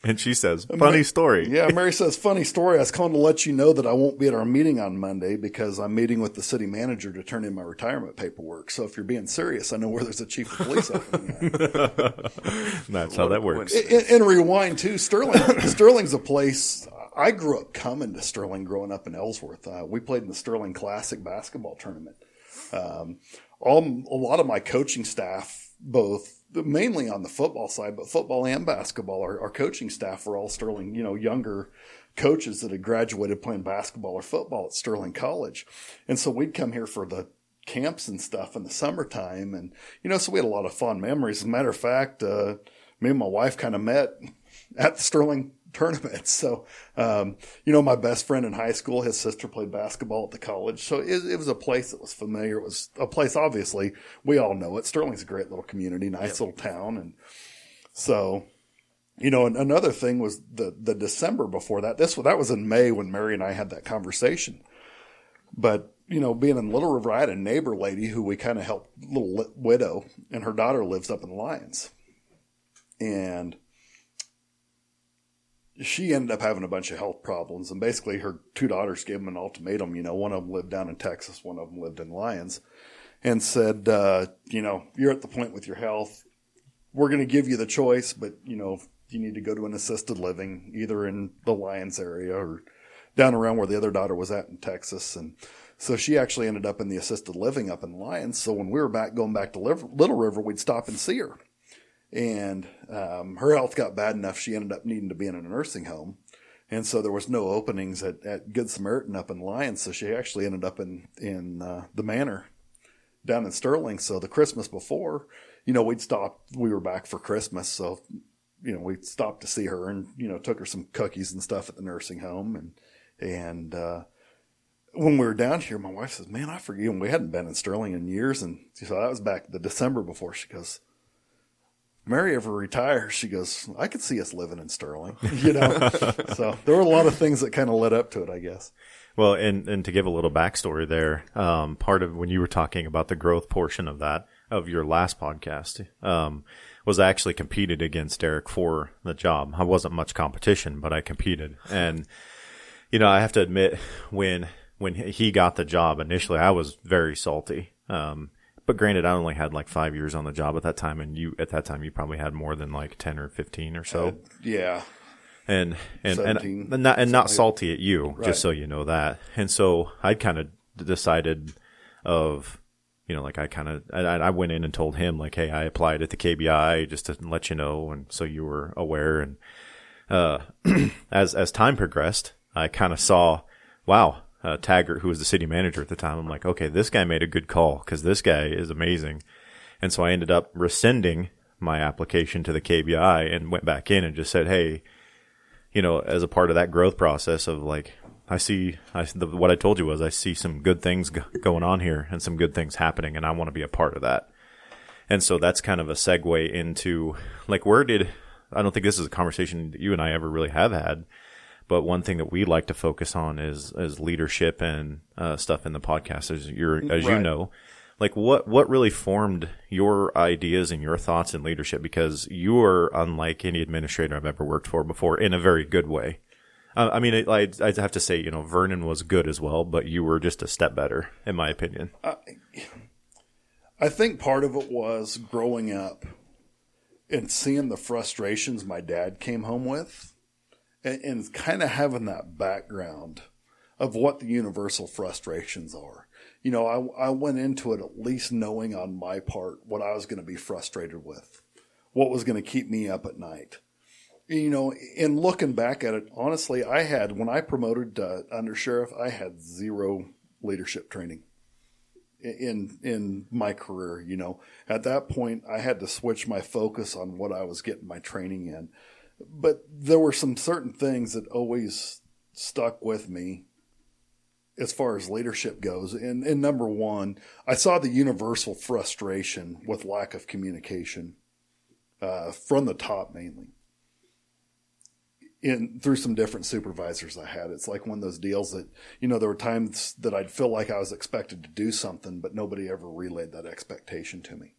And she says, "Funny story." Yeah, Mary says, funny story. I was calling to let you know that I won't be at our meeting on Monday because I'm meeting with the city manager to turn in my retirement paperwork. So if you're being serious, I know where there's a chief of police opening. That's how that works. And, and rewind too, Sterling. Sterling's a place. I grew up coming to Sterling growing up in Ellsworth. Uh, we played in the Sterling Classic basketball tournament. Um, all, a lot of my coaching staff, both mainly on the football side, but football and basketball, our, our coaching staff were all Sterling, you know, younger coaches that had graduated playing basketball or football at Sterling College. And so we'd come here for the camps and stuff in the summertime. And, you know, so we had a lot of fond memories. As a matter of fact, uh, me and my wife kind of met at the Sterling tournament. So, um, you know, my best friend in high school, his sister played basketball at the college. So it, it was a place that was familiar. It was a place, obviously, we all know it. Sterling's a great little community, nice little town. And so, you know, and another thing was the, the December before that. This, that was in May when Mary and I had that conversation. But, you know, being in Little River, I had a neighbor lady who we kind of helped, little widow, and her daughter lives up in Lyons. And she ended up having a bunch of health problems. And basically, her two daughters gave them an ultimatum. You know, one of them lived down in Texas, one of them lived in Lyons, and said, uh, you know, you're at the point with your health. We're going to give you the choice, but, you know, you need to go to an assisted living, either in the Lyons area or down around where the other daughter was at in Texas. And so she actually ended up in the assisted living up in Lyons. So when we were back going back to Little River, we'd stop and see her. And um, her health got bad enough, she ended up needing to be in a nursing home. And so there was no openings at, at Good Samaritan up in Lyons. So she actually ended up in, in uh, the manor down in Sterling. So the Christmas before, you know, we'd stop, we were back for Christmas. So, you know, we stopped to see her and, you know, took her some cookies and stuff at the nursing home. And, and, uh, when we were down here, my wife says, man, I forget. We hadn't been in Sterling in years. And so that was back the December before she goes, Mary ever retires, she goes, I could see us living in Sterling, you know? so there were a lot of things that kind of led up to it, I guess. Well, and, and to give a little backstory there, um, part of when you were talking about the growth portion of that, of your last podcast, um, was I actually competed against Derrick for the job. I wasn't much competition, but I competed. And, you know, I have to admit when, when he got the job initially, I was very salty. Um, but granted, I only had like five years on the job at that time, and you at that time you probably had more than like ten or fifteen or so. Uh, yeah. And and and, and not and not salty at you, right. just so you know that. And so I kind of decided of you know, like I kind of, I, I, went in and told him like, Hey, I applied at the KBI just to let you know. And so you were aware. And, uh, as, as time progressed, I kind of saw, wow, uh, Taggart, who was the city manager at the time. I'm like, okay, this guy made a good call because this guy is amazing. And so I ended up rescinding my application to the KBI and went back in and just said, hey, you know, as a part of that growth process of like, I see, I, the, what I told you was I see some good things going on here and some good things happening, and I want to be a part of that. And so that's kind of a segue into like, where did, I don't think this is a conversation that you and I ever really have had but one thing that we like to focus on is is leadership and uh, stuff in the podcast, as you as right. you know. Like what what really formed your ideas and your thoughts in leadership? Because you are unlike any administrator I've ever worked for before in a very good way. Uh, I mean, I I have to say, you know, Vernon was good as well, but you were just a step better, in my opinion. Uh, I think part of it was growing up and seeing the frustrations my dad came home with and, and kind of having that background of what the universal frustrations are. You know, I, I went into it at least knowing on my part what I was going to be frustrated with, what was going to keep me up at night. You know, in looking back at it, honestly, I had, when I promoted uh, under sheriff, I had zero leadership training in in my career you know at that point i had to switch my focus on what i was getting my training in but there were some certain things that always stuck with me as far as leadership goes. And, and number one, I saw the universal frustration with lack of communication uh, from the top mainly. In through some different supervisors I had, it's like one of those deals that you know there were times that I'd feel like I was expected to do something, but nobody ever relayed that expectation to me.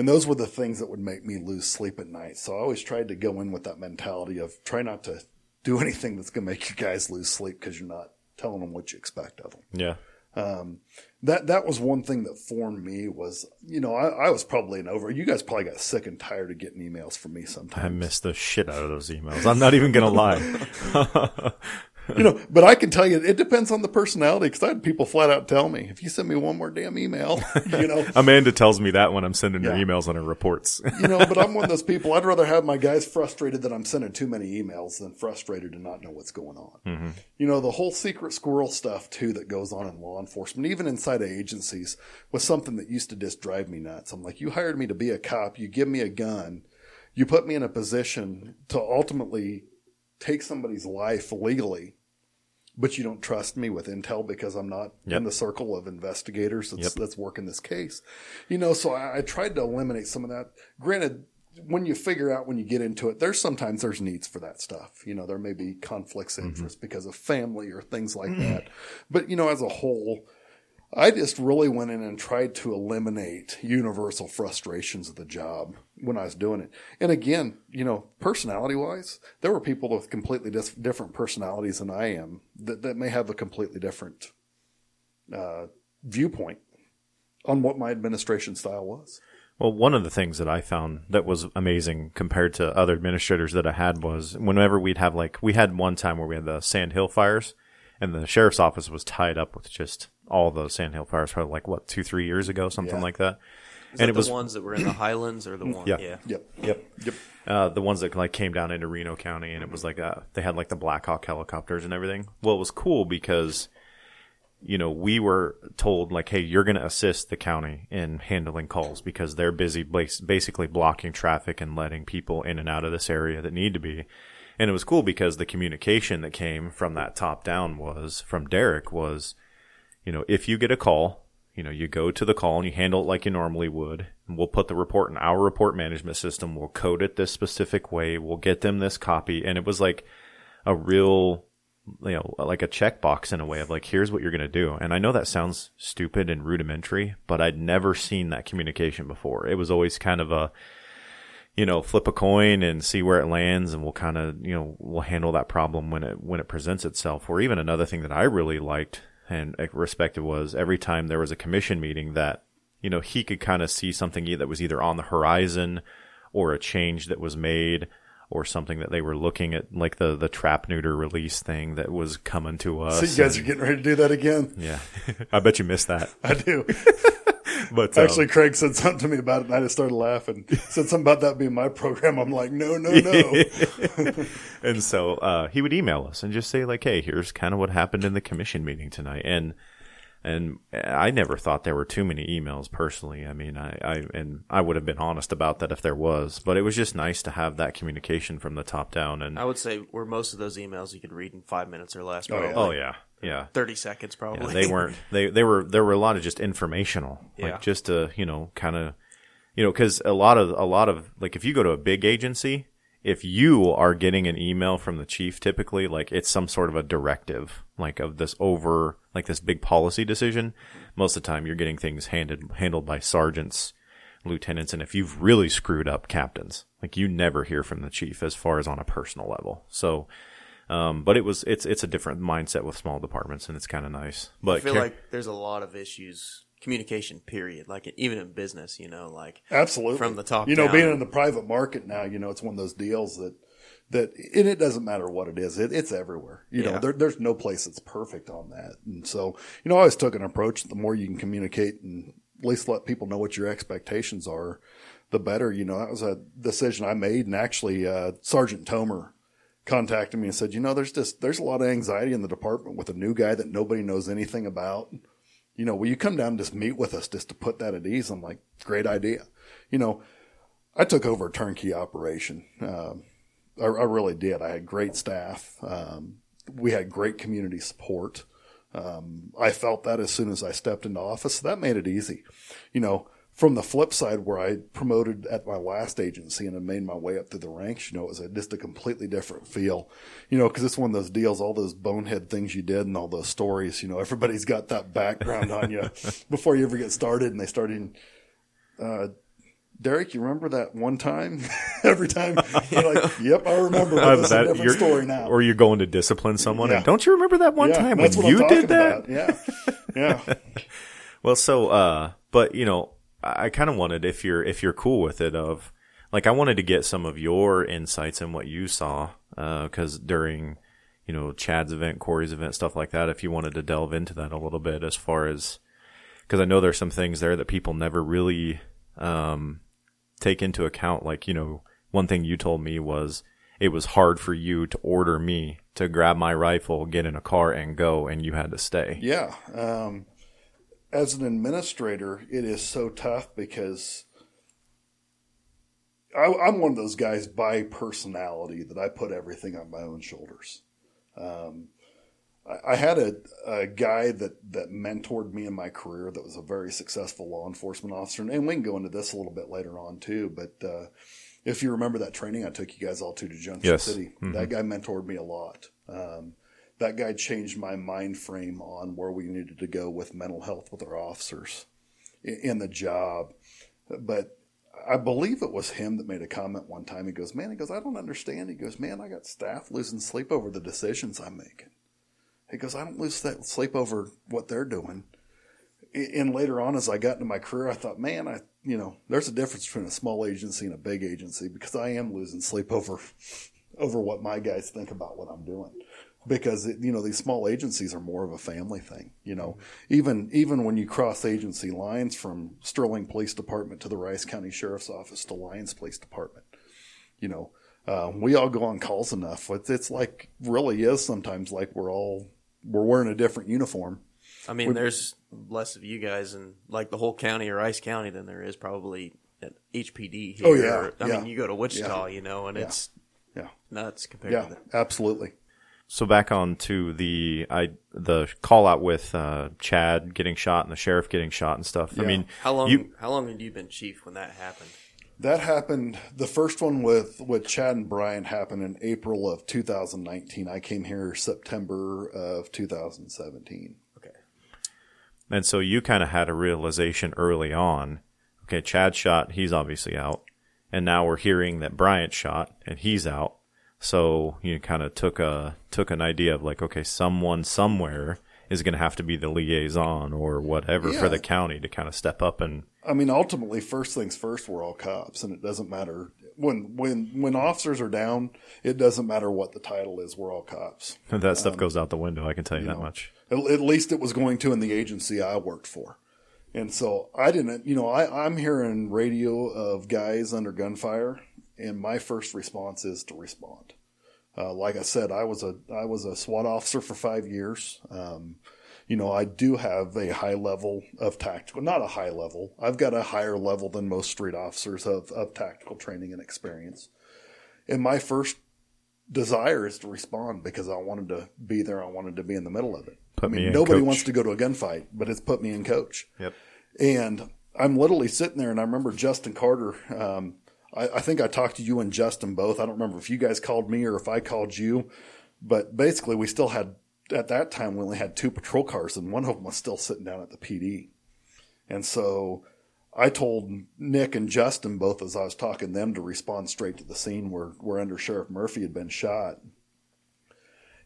And those were the things that would make me lose sleep at night. So I always tried to go in with that mentality of try not to do anything that's going to make you guys lose sleep because you're not telling them what you expect of them. Yeah. Um, that that was one thing that formed me was you know I, I, was probably an over you guys probably got sick and tired of getting emails from me sometimes I miss the shit out of those emails I'm not even gonna lie you know, but I can tell you, it depends on the personality because I had people flat out tell me, if you send me one more damn email, you know. Amanda tells me that when I'm sending her emails on her reports. you know, but I'm one of those people, I'd rather have my guys frustrated that I'm sending too many emails than frustrated to not know what's going on. Mm-hmm. You know, the whole secret squirrel stuff too that goes on in law enforcement, even inside of agencies, was something that used to just drive me nuts. I'm like, you hired me to be a cop, you give me a gun, you put me in a position to ultimately take somebody's life legally but you don't trust me with intel because I'm not yep. in the circle of investigators that's, yep. that's working this case. You know, so I, I, tried to eliminate some of that. Granted, when you figure out when you get into it, there's sometimes there's needs for that stuff. You know, there may be conflicts of interest mm-hmm. because of family or things like mm-hmm. that. But you know, as a whole, I just really went in and tried to eliminate universal frustrations of the job when I was doing it. And again, you know, personality wise, there were people with completely different personalities than I am that, that may have a completely different uh, viewpoint on what my administration style was. Well, one of the things that I found that was amazing compared to other administrators that I had was whenever we'd have like we had one time where we had the Sand Hill fires, and the sheriff's office was tied up with just all the Sand Hill fires, probably like what two three years ago, something Yeah. like that. Is and that it the was ones that were in the Highlands or the one? Yeah. yeah. Yep. Yep. Yep. uh, the ones that like came down into Reno County, and it was like uh, they had like the Black Hawk helicopters and everything. Well, it was cool because you know we were told like, hey, you're going to assist the county in handling calls because they're busy bas- basically blocking traffic and letting people in and out of this area that need to be. And it was cool because the communication that came from that top down was from Derrick was, you know, if you get a call, you know, you go to the call and you handle it like you normally would. And we'll put the report in our report management system. We'll code it this specific way. We'll get them this copy. And it was like a real, you know, like a checkbox in a way of like, here's what you're going to do. And I know that sounds stupid and rudimentary, but I'd never seen that communication before. It was always kind of a, you know, flip a coin and see where it lands and we'll kind of, you know, we'll handle that problem when it, when it presents itself. Or even another thing that I really liked and respected was every time there was a commission meeting that, you know, he could kind of see something that was either on the horizon or a change that was made or something that they were looking at, like the, the trap neuter release thing that was coming to us. So you guys are getting ready to do that again? yeah. I bet you missed that. I do. But um, Actually, Craig said something to me about it, and I just started laughing. Said something about that being my program. I'm like, no, no, no. and so uh, he would email us and just say like, "Hey, here's kind of what happened in the commission meeting tonight." And and I never thought there were too many emails personally. I mean, I, I and I would have been honest about that if there was, but it was just nice to have that communication from the top down. And I would say were most of those emails you could read in five minutes or less. Oh, yeah. Probably. oh yeah, yeah. thirty seconds Yeah, probably. they weren't. They they were. There were a lot of just informational, Yeah. like just to you know, kind of, you know, because a lot of a lot of like if you go to a big agency, if you are getting an email from the chief, typically like it's some sort of a directive, like of this over like this big policy decision. Most of the time, you're getting things handed handled by sergeants, lieutenants, and if you've really screwed up, captains. Like you never hear from the chief as far as on a personal level. So. Um, but it was it's it's a different mindset with small departments, and it's kind of nice. But I feel Car- like there's a lot of issues, communication. Period. Like even in business, you know, like Absolutely. From the top You know, down. being in the private market now, you know, it's one of those deals that, that, and it doesn't matter what it is. It, it's everywhere. You know, there, there's no place that's perfect on that. And so, you know, I always took an approach, the more you can communicate and at least let people know what your expectations are, the better. You know, that was a decision I made. And actually, uh, Sergeant Tomer contacted me and said, you know, there's just, there's a lot of anxiety in the department with a new guy that nobody knows anything about you know, will you come down and just meet with us just to put that at ease? I'm like, great idea. You know, I took over a turnkey operation. Um, I, I really did. I had great staff. Um, we had great community support. Um, I felt that as soon as I stepped into office. That made it easy. You know, from the flip side, where I promoted at my last agency and I made my way up through the ranks, you know, it was a, just a completely different feel. You know, because it's one of those deals, all those bonehead things you did and all those stories. You know, everybody's got that background on you before you ever get started, and they started. Uh, Derrick, you remember that one time? Every time you're like, "Yep, I remember." But is that- a different story now. Or you're going to discipline someone. Yeah. And don't you remember that one yeah, time when that's you did that? about. Yeah, yeah. Well, so, uh, but you know, I, kind of wanted, if you're, if you're cool with it of, like, I wanted to get some of your insights and what you saw, uh, cause during, you know, Chad's event, Corey's event, stuff like that, if you wanted to delve into that a little bit as far as, cause I know there's some things there that people never really, um, take into account. Like, you know, one thing you told me was it was hard for you to order me to grab my rifle, get in a car and go, and you had to stay. Yeah. Um, as an administrator, it is so tough because I, I'm one of those guys by personality that I put everything on my own shoulders. Um, I, I had a, a guy that, that mentored me in my career that was a very successful law enforcement officer. And we can go into this a little bit later on too. But uh, if you remember that training I took you guys all to to Junction Yes. City, that guy mentored me a lot. Um, that guy changed my mind frame on where we needed to go with mental health with our officers in, the job. But I believe it was him that made a comment one time. He goes, Man, he goes, I don't understand. He goes, Man, I got staff losing sleep over the decisions I'm making. He goes, I don't lose that sleep over what they're doing. and later on, as I got into my career, I thought, man, I, you know, there's a difference between a small agency and a big agency because I am losing sleep over, over what my guys think about what I'm doing. Because you know these small agencies are more of a family thing. You know, even even when you cross agency lines from Sterling Police Department to the Rice County Sheriff's Office to Lyons Police Department, you know, uh, we all go on calls enough. It's, it's like really is sometimes like we're all we're wearing a different uniform. I mean, there's less of you guys in like the whole county or Rice County than there is probably at HPD here. Oh, yeah, I yeah. mean, you go to Wichita, you know, and it's Yeah, nuts compared yeah, to that. absolutely. So back on to the I the call out with uh, Chad getting shot and the sheriff getting shot and stuff. I mean, How long? You, how long had you been chief when that happened? That happened. The first one with with Chad and Brian happened in April of 2019. I came here September of 2017. Okay. and so you kind of had a realization early on. Okay, Chad shot. He's obviously out, and now we're hearing that Bryant shot and he's out. So you kind of took a took an idea of like, okay, someone somewhere is going to have to be the liaison or whatever for the county to kind of step up and I mean, ultimately, first things first. We're all cops, and it doesn't matter when when when officers are down. It doesn't matter what the title is. We're all cops. that stuff um, goes out the window. I can tell you, that know, much. At, at least it was going to in the agency I worked for. And so I didn't, you know, I, I'm hearing radio of guys under gunfire, and my first response is to respond. Uh, like I said, I was a I was a SWAT officer for five years. Um, you know, I do have a high level of tactical, not a high level. I've got a higher level than most street officers of, of tactical training and experience. And my first desire is to respond because I wanted to be there. I wanted to be in the middle of it. Put I mean, me in, nobody coach. wants to go to a gunfight, but it's put me in coach. Yep. And I'm literally sitting there, and I remember Justin Carter. Um, I, I think I talked to you and Justin both. I don't remember if you guys called me or if I called you, but basically, we still had at that time we only had two patrol cars, and one of them was still sitting down at the PD. And so I told Nick and Justin both as I was talking them to respond straight to the scene where where Under Sheriff Murphy had been shot.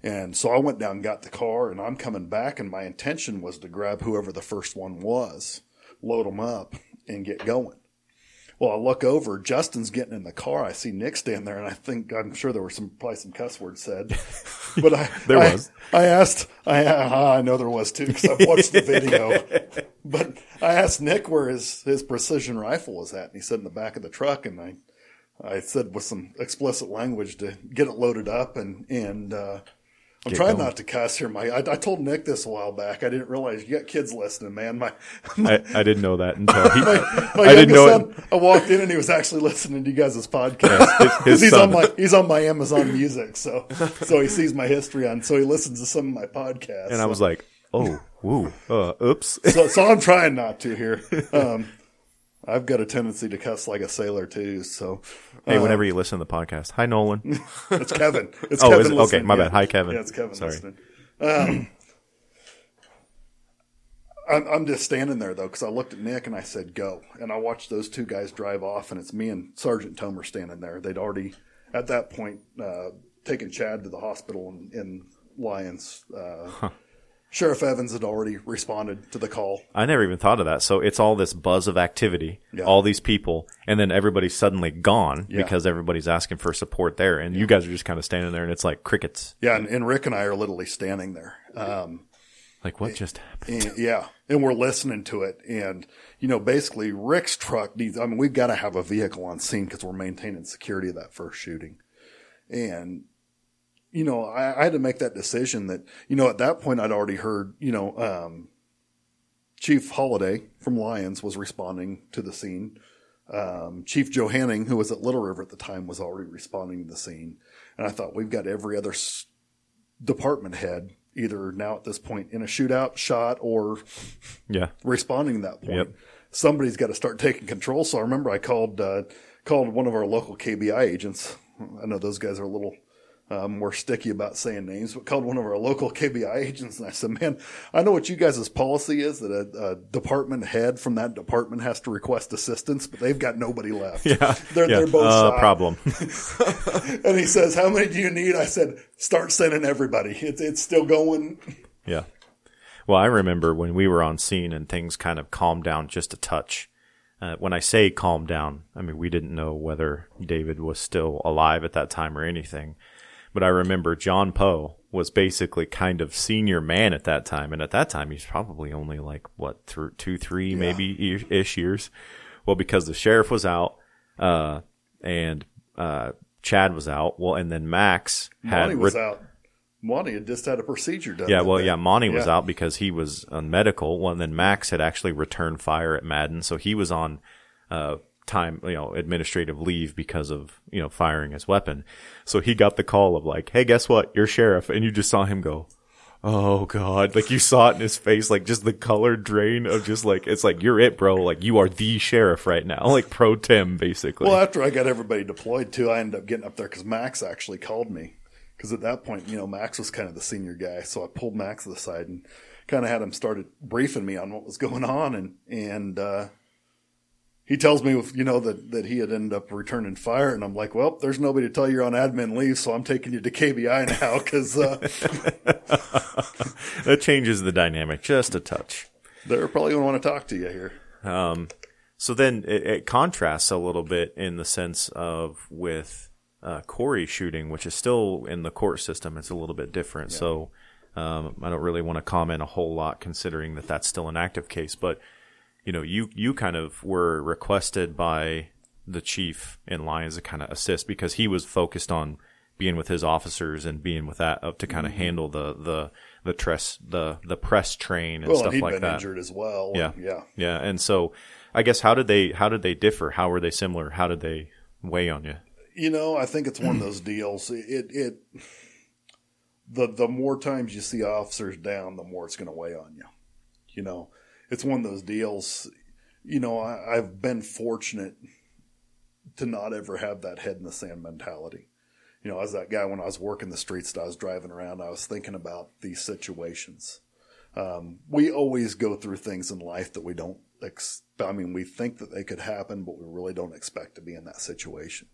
And so I went down got the car, and I'm coming back, and my intention was to grab whoever the first one was, load them up, and get going. Well, I look over, Justin's getting in the car. I see Nick stand there, and I think I'm sure there were some probably some cuss words said, but I There I- was. I asked, I uh, I know there was too because I've watched the video, but I asked Nick where his his precision rifle was at, and he said in the back of the truck, and I I said with some explicit language to get it loaded up and and uh, I'm trying going. not to cuss here. Mike. I, I told Nick this a while back. I didn't realize you got kids listening, man. My I, I didn't know that until he, my I didn't know son, it. I walked in and he was actually listening to you guys' podcast he's son. on my he's on my Amazon Music, so so he sees my history on, so he listens to some of my podcasts. And I was like, oh, woo, uh, oops. so, so I'm trying not to here. Um, I've got a tendency to cuss like a sailor too. So hey, whenever you listen to the podcast, hi Nolan. it's Kevin. It's Oh, Kevin? Okay, my Yeah. bad. Hi, Kevin. Yeah, it's Kevin Sorry. Um, I'm, I'm just standing there though because I looked at Nick and I said go, and I watched those two guys drive off, and it's me and Sergeant Tomer standing there. They'd already at that point uh, taken Chad to the hospital in, in Lyons. Uh, Sheriff Evans had already responded to the call. I never even thought of that. So it's all this buzz of activity, Yeah. all these people, and then everybody's suddenly gone Yeah. because everybody's asking for support there, and you guys are just kind of standing there, and it's like crickets. Yeah, and, and Rick and I are literally standing there. Um, Like what just happened? And, yeah, and we're listening to it, and you know, basically, Rick's truck needs. I mean, we've got to have a vehicle on scene because we're maintaining security of that first shooting, and you know, I, I had to make that decision. That you know, at that point, I'd already heard. You know, um, Chief Holiday from Lyons was responding to the scene. Um, Chief Joe Hanning, who was at Little River at the time, was already responding to the scene, and I thought we've got every other s- department head either now at this point in a shootout, shot, or Yeah, responding to that point. Yep. Somebody's got to start taking control. So I remember I called uh, called one of our local KBI agents. I know those guys are a little uh, more sticky about saying names, but called one of our local KBI agents and I said, "Man, I know what you guys' policy is that a, a department head from that department has to request assistance, but they've got nobody left. yeah, they're yeah. they're both uh, problem. And he says, "How many do you need?" I said, "Start sending everybody. It's it's still going." yeah. Well, I remember when we were on scene and things kind of calmed down just a touch. Uh, when I say calmed down, I mean we didn't know whether David was still alive at that time or anything. But I remember John Poe was basically kind of senior man at that time, and at that time he's probably only like what through two, three, maybe ish years. Well, because the sheriff was out, uh, and uh, Chad was out. Well, and then Max had Monty was out. Monty had just had a procedure done. yeah, well, yeah, Monty was out because he was on medical. Well, and then Max had actually returned fire at Madden, so he was on uh, time, you know, administrative leave because of you know firing his weapon. So he got the call of like, "Hey, guess what? You're sheriff," and you just saw him go. Oh God! Like you saw it in his face, like just the color drain of just like it's like you're it, bro. Like you are the sheriff right now, like pro tem, basically. Well, after I got everybody deployed too, I ended up getting up there because Max actually called me. Because at that point, you know, Max was kind of the senior guy, so I pulled Max to the side and kind of had him started briefing me on what was going on, and and uh, he tells me, you know, that that he had ended up returning fire, and I'm like, well, there's nobody to tell you you're on admin leave, so I'm taking you to KBI now because uh, that changes the dynamic just a touch. they're probably going to want to talk to you here. So then it, it contrasts a little bit in the sense of with uh, Corey shooting, which is still in the court system. It's a little bit different. So um, I don't really want to comment a whole lot considering that that's still an active case. But you know, you you kind of were requested by the chief in Lyons to kind of assist because he was focused on being with his officers and being with that up to kind of mm-hmm. handle the the the press the the press train and Well, stuff and he'd like been that. injured as well. Yeah. yeah. Yeah, and so I guess how did they how did they differ? How were they similar? How did they weigh on you? You know, I think it's one of those deals. It it the the more times you see officers down, the more it's going to weigh on you. You know, it's one of those deals. You know, I, I've been fortunate to not ever have that head in the sand mentality. You know, as that guy when I was working the streets, that I was driving around, I was thinking about these situations. Um, we always go through things in life that we don't. Ex- I mean, we think that they could happen, but we really don't expect to be in that situation.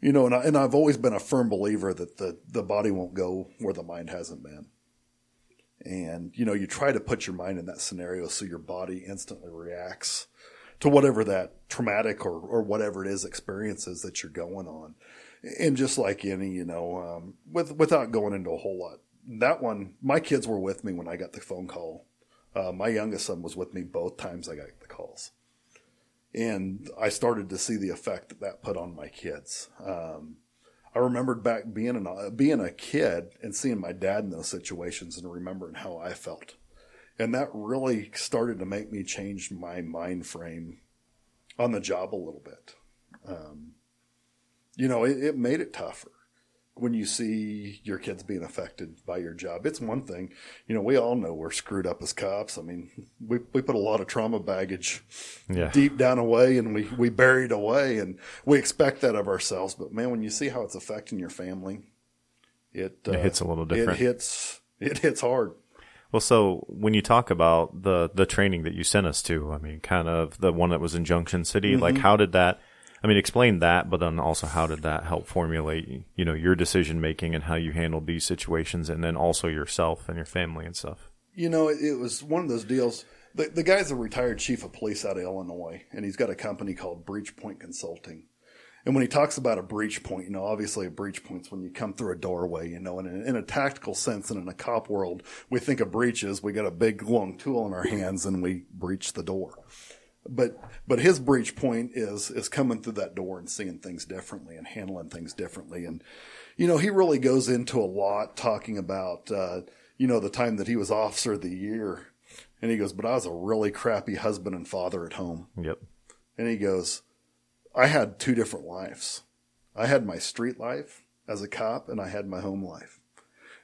You know, and, I, and I've always been a firm believer that the, the body won't go where the mind hasn't been. And, you know, you try to put your mind in that scenario so your body instantly reacts to whatever that traumatic or, or whatever it is experiences that you're going on. And just like any, you know, um, with, without going into a whole lot, that one, my kids were with me when I got the phone call. Uh, my youngest son was with me both times I got the calls and I started to see the effect that that put on my kids. Um, I remembered back being an, uh, being a kid and seeing my dad in those situations and remembering how I felt, and that really started to make me change my mind frame on the job a little bit. Um, you know, it, it made it tougher when you see your kids being affected by your job. It's one thing, you know, we all know we're screwed up as cops. I mean, we, we put a lot of trauma baggage Yeah. deep down away and we, we bury it away and we expect that of ourselves. But man, when you see how it's affecting your family, it, uh, hits a little different. It hits, it hits hard. Well, so when you talk about the the training that you sent us to, I mean, kind of the one that was in Junction City, like how did that? I mean, explain that, but then also how did that help formulate, you know, your decision making and how you handled these situations, and then also yourself and your family and stuff. You know, it, it was one of those deals. The, the guy's a retired chief of police out of Illinois, and he's got a company called Breach Point Consulting. And when he talks about a breach point, you know, obviously a breach point's when you come through a doorway, you know, and in, in a tactical sense and in a cop world, we think of breaches, we got a big long tool in our hands and we breach the door. But but his breach point is is coming through that door and seeing things differently and handling things differently. And you know, he really goes into a lot talking about uh, you know, the time that he was officer of the year. And he goes, But I was a really crappy husband and father at home. Yep. And he goes, I had two different lives. I had my street life as a cop and I had my home life.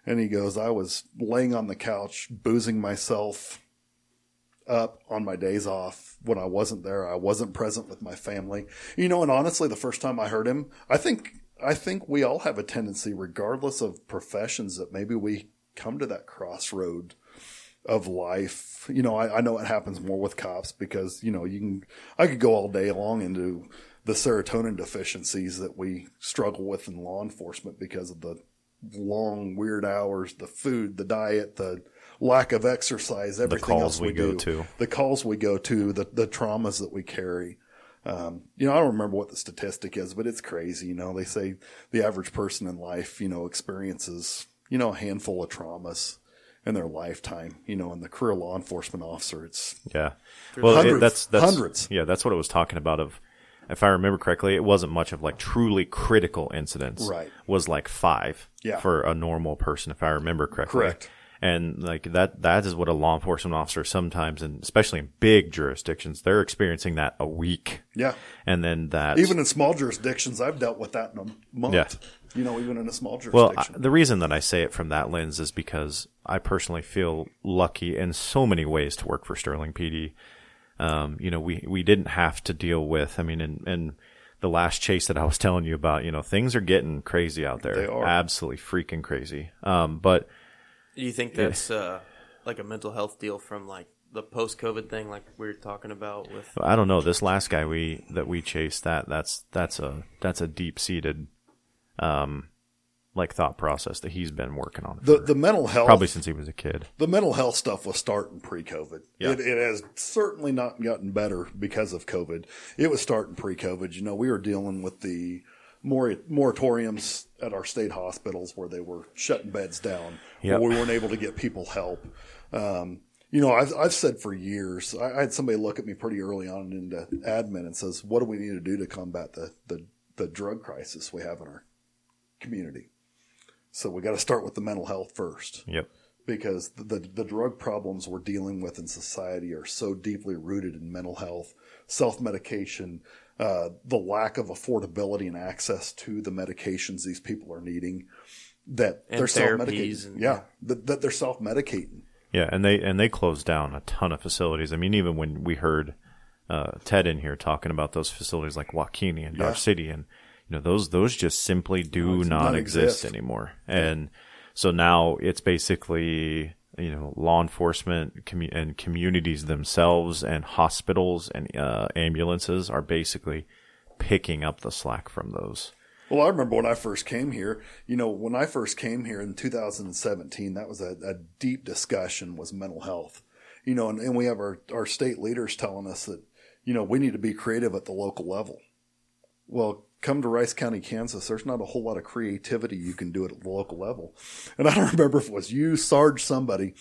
And he goes, I was laying on the couch, boozing myself up on my days off when I wasn't there. I wasn't present with my family. You know, and honestly, the first time I heard him, I think, I think we all have a tendency, regardless of professions, that maybe we come to that crossroad of life. You know, I, I know it happens more with cops because, you know, you can, I could go all day long into the serotonin deficiencies that we struggle with in law enforcement because of the long, weird hours, the food, the diet, the, lack of exercise, everything else we, we go do, to. the calls we go to, the the traumas that we carry. Um, you know, I don't remember what the statistic is, but it's crazy. You know, they say the average person in life, you know, experiences, you know, a handful of traumas in their lifetime. You know, in the career law enforcement officer, it's Yeah. Well, Hundreds. it, that's that's Hundreds. Yeah, that's what I was talking about. Of, if I remember correctly, it wasn't much of like truly critical incidents. Right. Was like five. Yeah. For a normal person, if I remember correctly. Correct. And like that, that is what a law enforcement officer sometimes, and especially in big jurisdictions, they're experiencing that a week. yeah. And then that Even in small jurisdictions, I've dealt with that in a month. Yeah. You know, even in a small jurisdiction. Well, I, the reason that I say it from that lens is because I personally feel lucky in so many ways to work for Sterling PD. Um, you know, we, we didn't have to deal with, I mean, in, in the last chase that I was telling you about, you know, things are getting crazy out there. They are. Absolutely freaking crazy. Um, but you think that's uh, like a mental health deal from like the post COVID thing, like we were talking about with? I don't know. This last guy we, that we chased, that, that's, that's a, that's a deep seated, um, like thought process that he's been working on the for- the mental health probably since he was a kid. the mental health stuff was starting pre-COVID. Yeah. It, it has certainly not gotten better because of COVID. It was starting pre-COVID. You know, we were dealing with the moratoriums at our state hospitals where they were shutting beds down, Yep. where we weren't able to get people help. Um, you know, I've, I've said for years, I, I had somebody look at me pretty early on into admin and says, what do we need to do to combat the, the, the drug crisis we have in our community? So we got to start with the mental health first Yep. because the, the, the drug problems we're dealing with in society are so deeply rooted in mental health, self medication, uh, the lack of affordability and access to the medications these people are needing that And they're self therapies medicating. and- Yeah, that, that they're self medicating. Yeah, and they and they closed down a ton of facilities. I mean, even when we heard uh, Ted in here talking about those facilities like Waukene and Yeah. Dodge City, and you know those those just simply do Those not exist non-exist. anymore. And so now it's basically you know law enforcement commu- and communities themselves and hospitals and uh, ambulances are basically picking up the slack from those. Well, I remember when I first came here, you know, when I first came here in 2017, that was a, a deep discussion was mental health, you know, and, and we have our, our state leaders telling us that, you know, we need to be creative at the local level. Well, come to Rice County, Kansas, there's not a whole lot of creativity you can do it at the local level. And I don't remember if it was you, Sarge, somebody,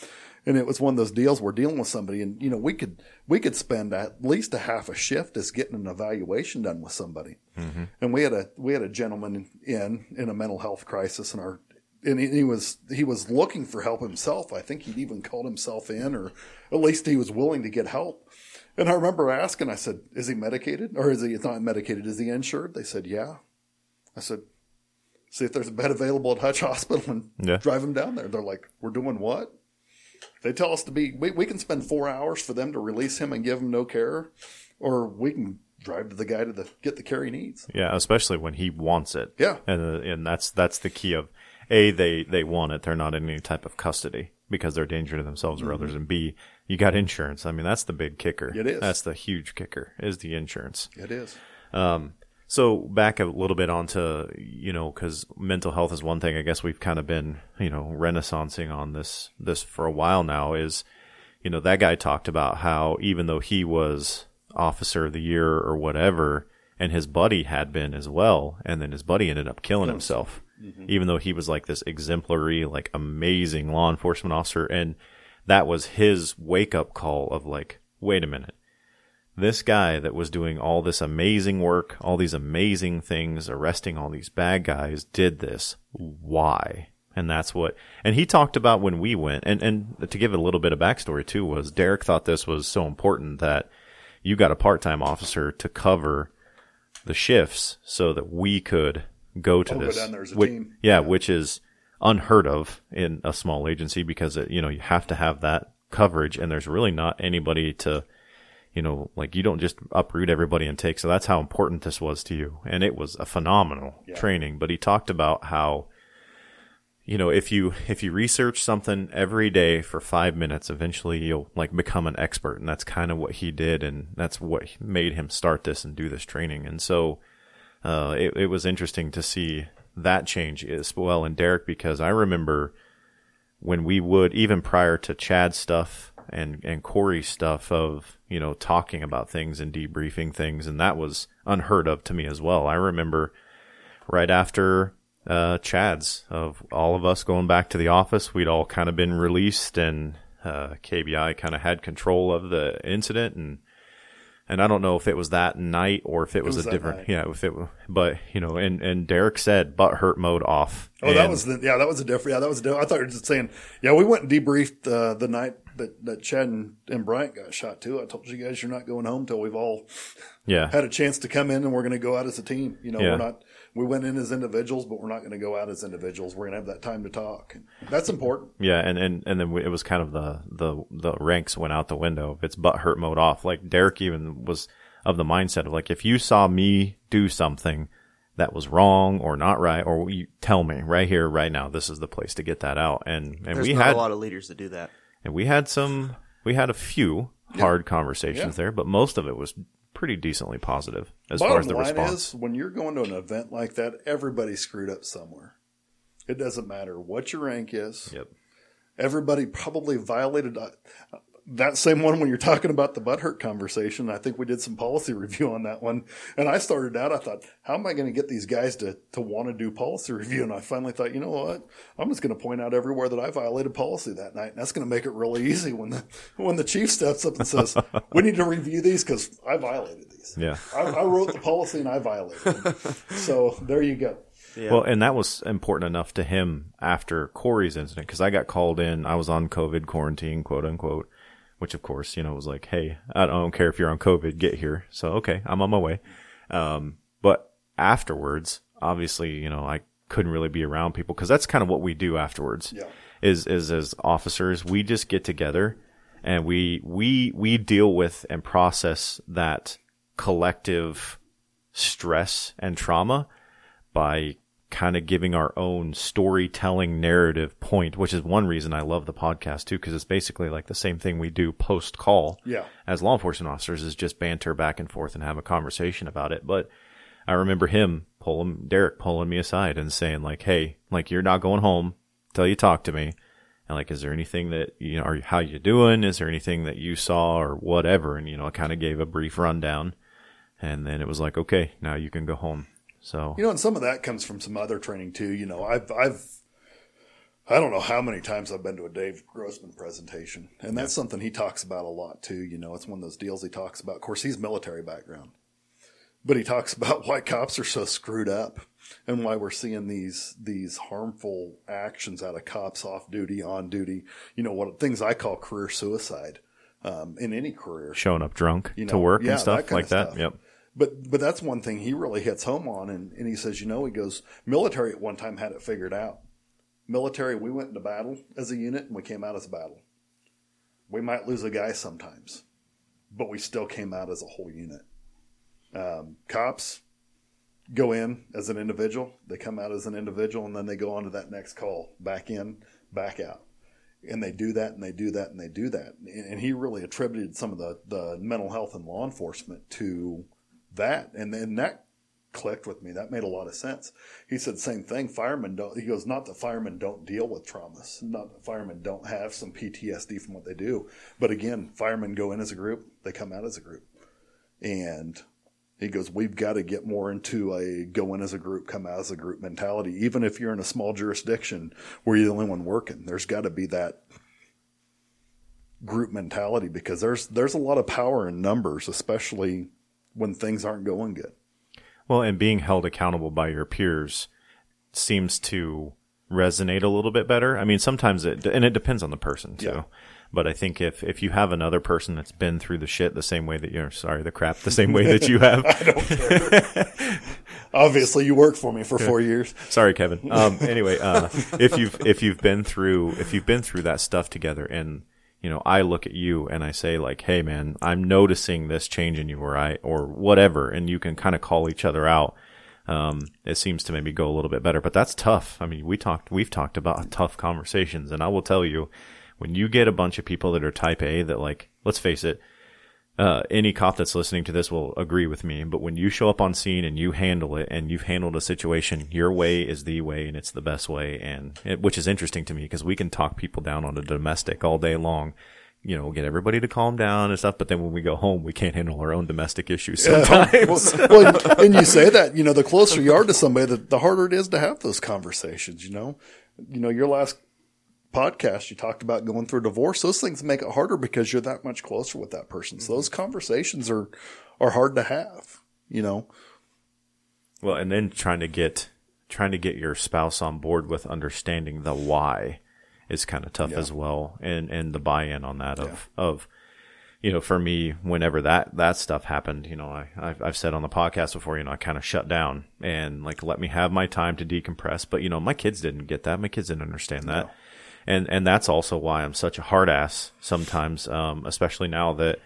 and it was one of those deals we're dealing with somebody and, you know, we could, we could spend at least a half a shift as getting an evaluation done with somebody. Mm-hmm. And we had a, we had a gentleman in, in a mental health crisis and our, and he was, he was looking for help himself. I think he'd even called himself in or at least he was willing to get help. And I remember asking, I said, is he medicated or is he not medicated? Is he insured? They said, yeah. I said, see if there's a bed available at Hutch Hospital and Yeah. drive him down there. They're like, we're doing what? They tell us to be, we, we can spend four hours for them to release him and give him no care, or we can drive to the guy to the, get the care he needs. Yeah, especially when he wants it. Yeah. and uh, and that's that's the key of a they they want it. They're not in any type of custody because they're a danger to themselves or others. And b you got insurance. I mean, that's the big kicker. It is. That's the huge kicker is the insurance. It is. Um, So back a little bit onto you know because mental health is one thing. I guess we've kind of been you know renaissancing on this this for a while now. Is you know that guy talked about how even though he was officer of the year or whatever, and his buddy had been as well, and then his buddy ended up killing himself, even though he was like this exemplary, like amazing law enforcement officer, and that was his wake up call of like, wait a minute this guy that was doing all this amazing work, all these amazing things, arresting all these bad guys, did this. Why? And that's what, and he talked about when we went, and, and to give it a little bit of backstory too, was Derrick thought this was so important that you got a part-time officer to cover the shifts so that we could go to Oh, go this. down there as a Whi- team. Yeah, which is unheard of in a small agency because it, you know, you have to have that coverage and there's really not anybody to, you know, like you don't just uproot everybody and take. So that's how important this was to you. And it was a phenomenal training, but he talked about how, you know, if you, if you research something every day for five minutes, eventually you'll like become an expert. And that's kind of what he did. And that's what made him start this and do this training. And so, uh, it, it was interesting to see that change is well and Derrick because I remember when we would even prior to Chad's stuff and and Corey's stuff of you know talking about things and debriefing things, and that was unheard of to me as well. I remember right after uh, Chad's of all of us going back to the office, we'd all kind of been released, and uh, KBI kind of had control of the incident and and I don't know if it was that night or if it was, was a different, night. yeah, if it, but you know, and and Derrick said butt hurt mode off. Oh, that was the yeah, that was a different. Yeah, that was. A diff- I thought you were just saying. Yeah, we went and debriefed uh, the night that that Chad and, and Bryant got shot too. I told you guys you're not going home till we've all yeah, had a chance to come in and we're going to go out as a team. You know, Yeah. we're not. We went in as individuals, but we're not going to go out as individuals. We're going to have that time to talk. That's important. yeah, and and and then we, it was kind of the the the ranks went out the window. It's butt hurt mode off. Like Derrick even was of the mindset of like, if you saw me do something that was wrong or not right, or you tell me right here, right now, this is the place to get that out. And and There's we had a lot of leaders that do that. and we had some we had a few hard conversations Yeah. there, but most of it was pretty decently positive as far as Bottom the line response. is, when you're going to an event like that, everybody screwed up somewhere. It doesn't matter what your rank is. Yep. everybody probably violated uh, that same one when you're talking about the butthurt conversation. I think we did some policy review on that one. And I started out, I thought, how am I going to get these guys to, to want to do policy review? And I finally thought, you know what? I'm just going to point out everywhere that I violated policy that night. And that's going to make it really easy when the, when the chief steps up and says, we need to review these because I violated these. Yeah. I, I wrote the policy and I violated it. So there you go. Yeah. Well, and that was important enough to him after Corey's incident because I got called in. I was on COVID quarantine, quote unquote, which of course, you know, was like, hey, I don't care if you're on COVID, get here. So, okay, I'm on my way. Um, but afterwards, obviously, you know, I couldn't really be around people because that's kind of what we do afterwards. Yeah. Is, is as officers, we just get together and we, we, we deal with and process that collective stress and trauma by kind of giving our own storytelling narrative point, which is one reason I love the podcast too, because it's basically like the same thing we do post call Yeah. as law enforcement officers is just banter back and forth and have a conversation about it. But I remember him pulling Derrick pulling me aside and saying like, Hey, like you're not going home till you talk to me. And like, is there anything that, you know, are how you doing? Is there anything that you saw or whatever? And, you know, I kind of gave a brief rundown and then it was like, okay, now you can go home. So You know, and some of that comes from some other training too. You know, I've, I've, I don't know how many times I've been to a Dave Grossman presentation, and that's something he talks about a lot too. You know, it's one of those deals he talks about. Of course, he's military background, but he talks about why cops are so screwed up and why we're seeing these these harmful actions out of cops off duty, on duty. You know, what things I call career suicide um, in any career. showing up drunk You to work yeah, and stuff that like that. stuff. Yep. But but that's one thing he really hits home on, and, and he says, you know, he goes, military at one time had it figured out. Military, we went into battle as a unit, and we came out as a battle. We might lose a guy sometimes, but we still came out as a whole unit. Um, cops go in as an individual, they come out as an individual, and then they go on to that next call, back in, back out and they do that and they do that and they do that. And he really attributed some of the, the mental health and law enforcement to that. And then that clicked with me. That made a lot of sense. He said same thing. Firemen don't, he goes, not that firemen don't deal with traumas, not that firemen don't have some PTSD from what they do. But again, firemen go in as a group, they come out as a group. And he goes, we've got to get more into a go in as a group, come out as a group mentality. Even if you're in a small jurisdiction where you're the only one working, there's got to be that group mentality because there's there's a lot of power in numbers, especially when things aren't going good. Well, and being held accountable by your peers seems to resonate a little bit better. I mean, sometimes it, and it depends on the person too. Yeah. But I think if, if you have another person that's been through the shit the same way that you're, sorry, the crap the same way that you have. Obviously, you worked for me for four years. Sorry, Kevin. Um, anyway, uh, if you've if you've been through if you've been through that stuff together, and you know, I look at you and I say like, "Hey, man, I'm noticing this change in you," or I or whatever, and you can kind of call each other out. Um, it seems to maybe go a little bit better, but that's tough. I mean, we talked, we've talked about tough conversations, and I will tell you, when you get a bunch of people that are Type A, that like, let's face it, uh, any cop that's listening to this will agree with me. But when you show up on scene and you handle it and you've handled a situation, your way is the way and it's the best way. And it, which is interesting to me because we can talk people down on a domestic all day long. You know, get everybody to calm down and stuff. But then when we go home, we can't handle our own domestic issues sometimes. well, well, and you say that, you know, the closer you are to somebody, the, the harder it is to have those conversations, you know. You know, your last podcast, you talked about going through a divorce. Those things make it harder because you're that much closer with that person. So mm-hmm. those conversations are, are hard to have, you know. Well, and then trying to get trying to get your spouse on board with understanding the why is kind of tough Yeah. as well, and and the buy-in on that of of you know for me whenever that that stuff happened, you know I I've, I've said on the podcast before, you know I kind of shut down and like let me have my time to decompress, but you know my kids didn't get that, my kids didn't understand that. And and that's also why I'm such a hard ass sometimes, um, especially now that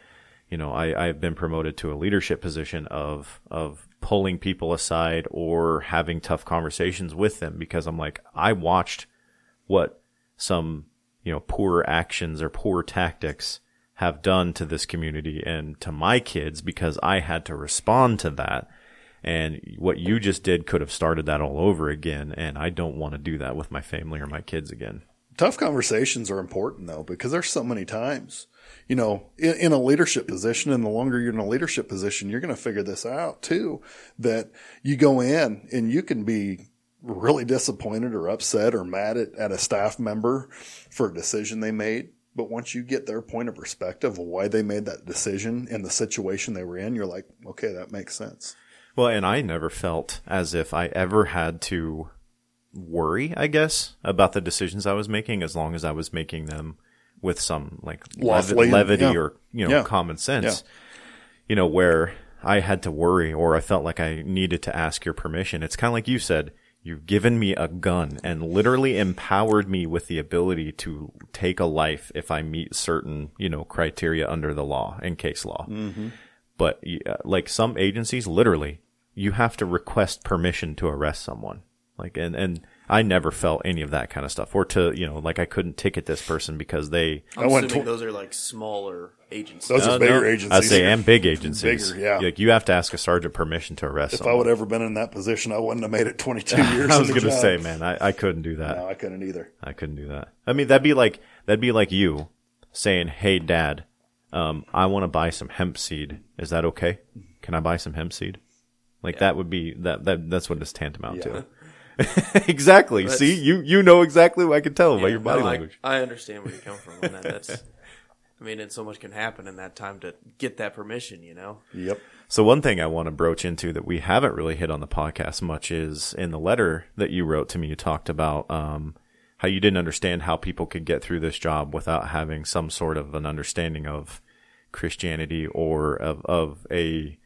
you know, I, I've been promoted to a leadership position of of pulling people aside or having tough conversations with them because I'm like, I watched what some, you know, poor actions or poor tactics have done to this community and to my kids because I had to respond to that. And what you just did could have started that all over again. And I don't want to do that with my family or my kids again. Tough conversations are important though, because there's so many times, you know, in, in a leadership position, and the longer you're in a leadership position, you're going to figure this out too, that you go in and you can be really disappointed or upset or mad at, at a staff member for a decision they made. But once you get their point of perspective of why they made that decision and the situation they were in, you're like, okay, that makes sense. Well, and I never felt as if I ever had to worry, I guess, about the decisions I was making as long as I was making them with some like Lawfully, levity yeah. or, you know, Yeah. common sense. Yeah. You know, where I had to worry or I felt like I needed to ask your permission. It's kind of like you said, you've given me a gun and literally empowered me with the ability to take a life if I meet certain, you know, criteria under the law and case law. But uh, like some agencies, literally, you have to request permission to arrest someone. Like, and, and I never felt any of that kind of stuff. Or to, you know, like I couldn't ticket this person because they, I I'm went assuming to- those are like smaller agencies. Those are bigger no, agencies. I say, and big agencies. Bigger, yeah. Like you have to ask a sergeant permission to arrest if I someone. would ever been in that position, I wouldn't have made it 22 years. I was in the going to job. say, man, I, I couldn't do that. No, I couldn't either. I couldn't do that. I mean, that'd be like that'd be like you saying, "Hey, Dad, um, I want to buy some hemp seed. Is that okay? Can I buy some hemp seed?" Like that would be that that that's what it's tantamount to. exactly. That's- See, you you know exactly what I can tell by your body no, I- language. I, understand where you come from on that. That's, I mean, and so much can happen in that time to get that permission. You know, Yep. So one thing I want to broach into that we haven't really hit on the podcast much is in the letter that you wrote to me, you talked about um, how you didn't understand how people could get through this job without having some sort of an understanding of Christianity or of, of a,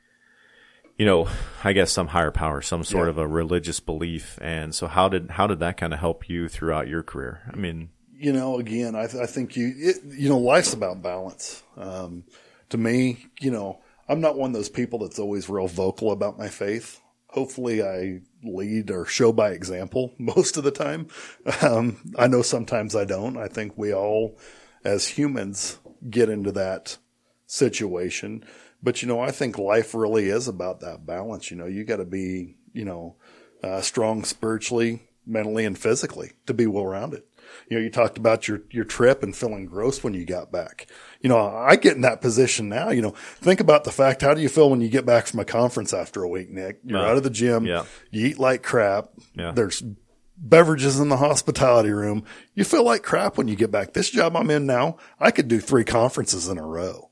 you know, I guess some higher power, some sort Yeah. of a religious belief. And so how did, how did that kind of help you throughout your career? I mean, You know, again, I, th- I think you, it, you know, life's about balance. Um, to me, you know, I'm not one of those people that's always real vocal about my faith. Hopefully I lead or show by example most of the time. Um, I know sometimes I don't. I think we all, as humans, get into that situation. But, you know, I think life really is about that balance. You know, you got to be, you know, uh, strong spiritually, mentally, and physically to be well rounded. You know, you talked about your, your trip and feeling gross when you got back. You know, I get in that position now. You know, think about the fact, how do you feel when you get back from a conference after a week, Nick? You're Uh, out of the gym. yeah. You eat like crap. Yeah. There's beverages in the hospitality room. You feel like crap when you get back. This job I'm in now, I could do three conferences in a row.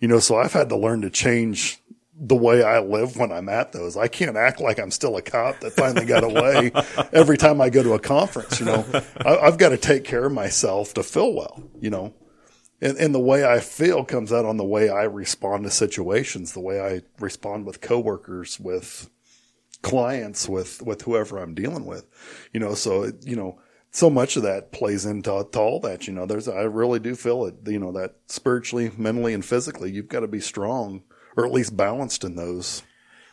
You know, so I've had to learn to change the way I live when I'm at those. I can't act like I'm still a cop that finally got away every time I go to a conference. You know, I, I've got to take care of myself to feel well, you know, and, and the way I feel comes out on the way I respond to situations, the way I respond with coworkers, with clients, with, with whoever I'm dealing with, you know, so, you know, so much of that plays into to all that, you know, there's, I really do feel it, you know, that spiritually, mentally and physically, you've got to be strong or at least balanced in those.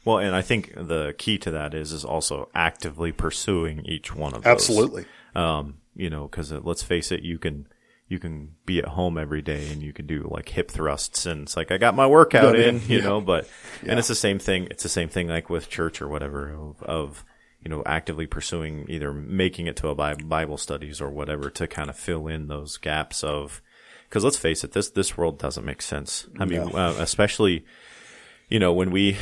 well, and I think the key to that is, is also actively pursuing each one of those. Absolutely. Um, you know, cause uh, let's face it, you can, you can be at home every day and you can do like hip thrusts and it's like I got my workout in, in, you yeah. know, but Yeah. and it's the same thing. It's the same thing like with church or whatever of, of you know actively pursuing either making it to a Bible studies or whatever to kind of fill in those gaps of because let's face it, this this world doesn't make sense. I mean, No. uh, especially you know when we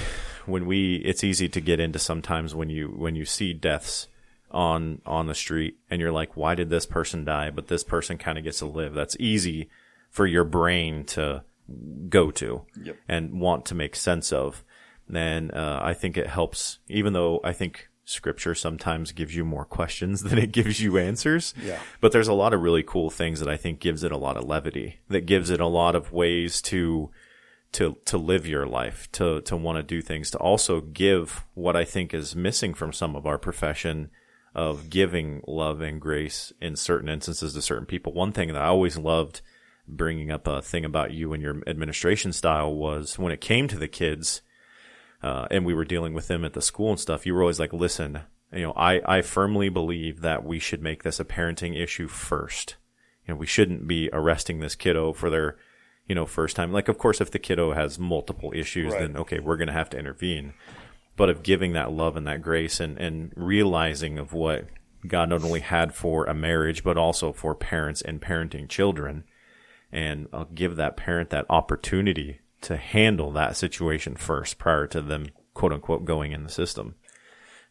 when we it's easy to get into sometimes when you when you see deaths on on the street and you're like why did this person die but this person kind of gets to live that's easy for your brain to go to Yep. and want to make sense of then uh, i think it helps even though i think scripture sometimes gives you more questions than it gives you answers Yeah. but there's a lot of really cool things that i think gives it a lot of levity that gives it a lot of ways to to to live your life, to to want to do things, to also give what I think is missing from some of our profession of giving love and grace in certain instances to certain people. One thing that I always loved bringing up a thing about you and your administration style was when it came to the kids, uh, and we were dealing with them at the school and stuff. You were always like, "Listen, you know, I I firmly believe that we should make this a parenting issue first. You know, we shouldn't be arresting this kiddo for their you know, first time. Like, of course, if the kiddo has multiple issues, Right. then okay, we're going to have to intervene. But of giving that love and that grace and, and realizing of what God not only had for a marriage, but also for parents and parenting children. And I'll give that parent that opportunity to handle that situation first prior to them, quote unquote, going in the system.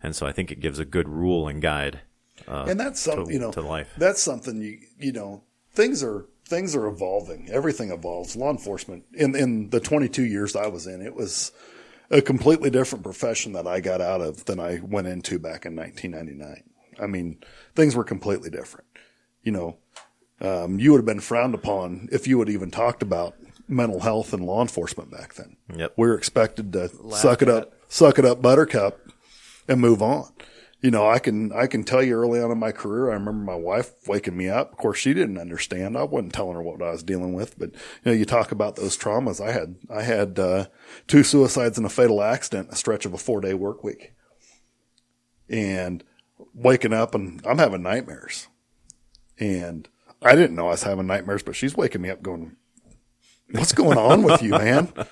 And so I think it gives a good rule and guide. Uh, and that's something you know to life. that's something you you know things are things are evolving everything evolves law enforcement in in the 22 years i was in it was a completely different profession that i got out of than i went into back in 1999 i mean things were completely different you know um, you would have been frowned upon if you would even talked about mental health and law enforcement back then Yep. we were expected to Laughed suck it at. up suck it up buttercup and move on. You know, I can I can tell you early on in my career, I remember my wife waking me up. Of course, she didn't understand. I wasn't telling her what I was dealing with, but you know, you talk about those traumas. I had I had uh, two suicides and a fatal accident, a stretch of a four day work week, and waking up and I'm having nightmares, and I didn't know I was having nightmares, but she's waking me up going, "What's going on with you, man?"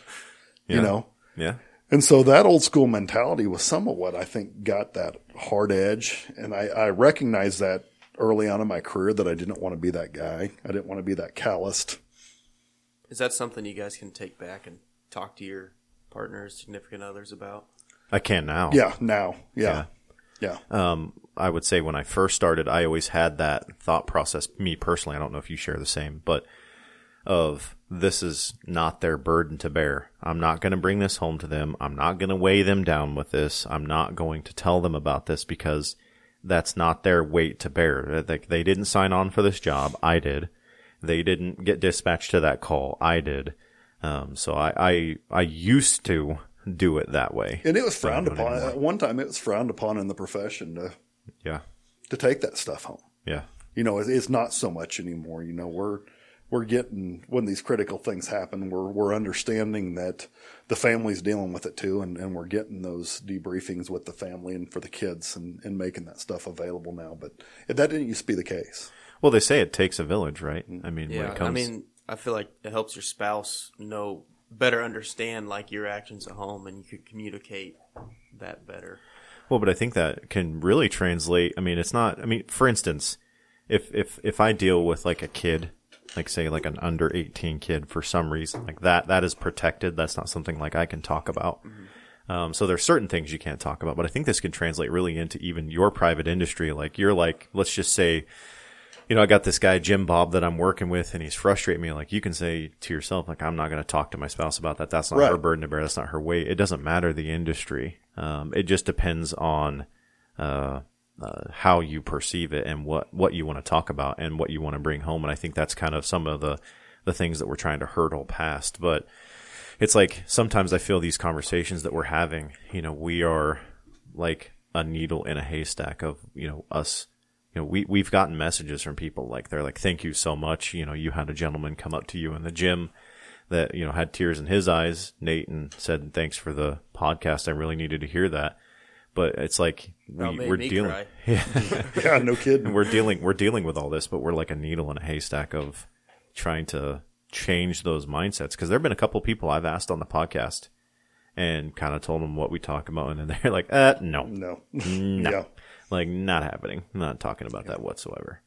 Yeah. You know, Yeah. and so that old school mentality was some of what I think got that hard edge. And I, I recognized that early on in my career that I didn't want to be that guy. I didn't want to be that calloused. Is that something you guys can take back and talk to your partners, significant others about? I can now. Yeah, now. Yeah. Yeah. um, I would say when I first started, I always had that thought process. Me personally, I don't know if you share the same, but of this is not their burden to bear. I'm not going to bring this home to them. I'm not going to weigh them down with this. I'm not going to tell them about this because that's not their weight to bear. They, they didn't sign on for this job. I did. They didn't get dispatched to that call. I did. Um, so I, I, I used to do it that way. And it was frowned upon. anymore. At one time, it was frowned upon in the profession to, Yeah. to take that stuff home. Yeah. You know, it's not so much anymore. You know, we're, we're getting, when these critical things happen, we're, we're understanding that the family's dealing with it too. And, and we're getting those debriefings with the family and for the kids and, and making that stuff available now. But that didn't used to be the case. Well, they say it takes a village, right? I mean, when Yeah, it comes, I mean, I feel like it helps your spouse know better understand like your actions at home, and you could communicate that better. well, but I think that can really translate. I mean, it's not. I mean, for instance, if if if I deal with like a kid, like say like an under eighteen kid for some reason, like that, that is protected. That's not something like I can talk about. Um, so there's certain things you can't talk about, but I think this can translate really into even your private industry. Like you're like, let's just say, you know, I got this guy Jim Bob that I'm working with, and he's frustrating me. Like you can say to yourself, like I'm not going to talk to my spouse about that. That's not Right. her burden to bear. That's not her weight. It doesn't matter the industry. Um, it just depends on uh, uh, how you perceive it and what what you want to talk about and what you want to bring home. And I think that's kind of some of the the things that we're trying to hurdle past. But it's like sometimes I feel these conversations that we're having, you know, we are like a needle in a haystack of, you know, us. You know, we, we've gotten messages from people like, they're like, thank you so much. You know, you had a gentleman come up to you in the gym that, you know, had tears in his eyes, Nate, and said, thanks for the podcast. I really needed to hear that. But it's like, we, That made we're dealing, cry. Yeah, no kidding. we're dealing, we're dealing with all this, but we're like a needle in a haystack of, trying to change those mindsets because there have been a couple people I've asked on the podcast and kind of told them what we talk about, and then they're like, "Uh, no, No. no, Yeah. like not happening. Not talking about that whatsoever."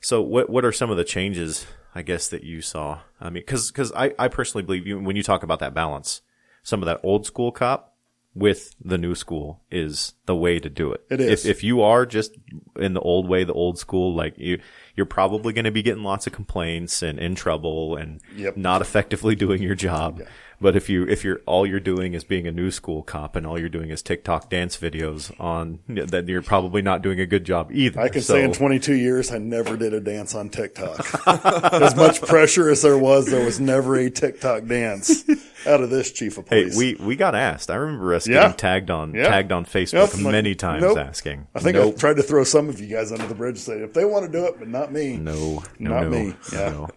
So, what what are some of the changes I guess that you saw? I mean, because because I I personally believe you when you talk about that balance, some of that old school cop with the new school is the way to do it. It is. If if you are just in the old way, the old school, like you you're probably going to be getting lots of complaints and in trouble and Yep. not effectively doing your job. But if you if you're all you're doing is being a new school cop and all you're doing is TikTok dance videos on, then you're probably not doing a good job either. I can So- say in 22 years, I never did a dance on TikTok. as much pressure as there was, there was never a TikTok dance out of this chief of police. Hey, we, we got asked. I remember us Yeah. getting tagged on Yeah. tagged on Facebook Yep, I'm like, many times nope. asking. I think nope, I tried to throw some of you guys under the bridge, and say if they want to do it, but not me. no, no, Not no, me. Yeah. no.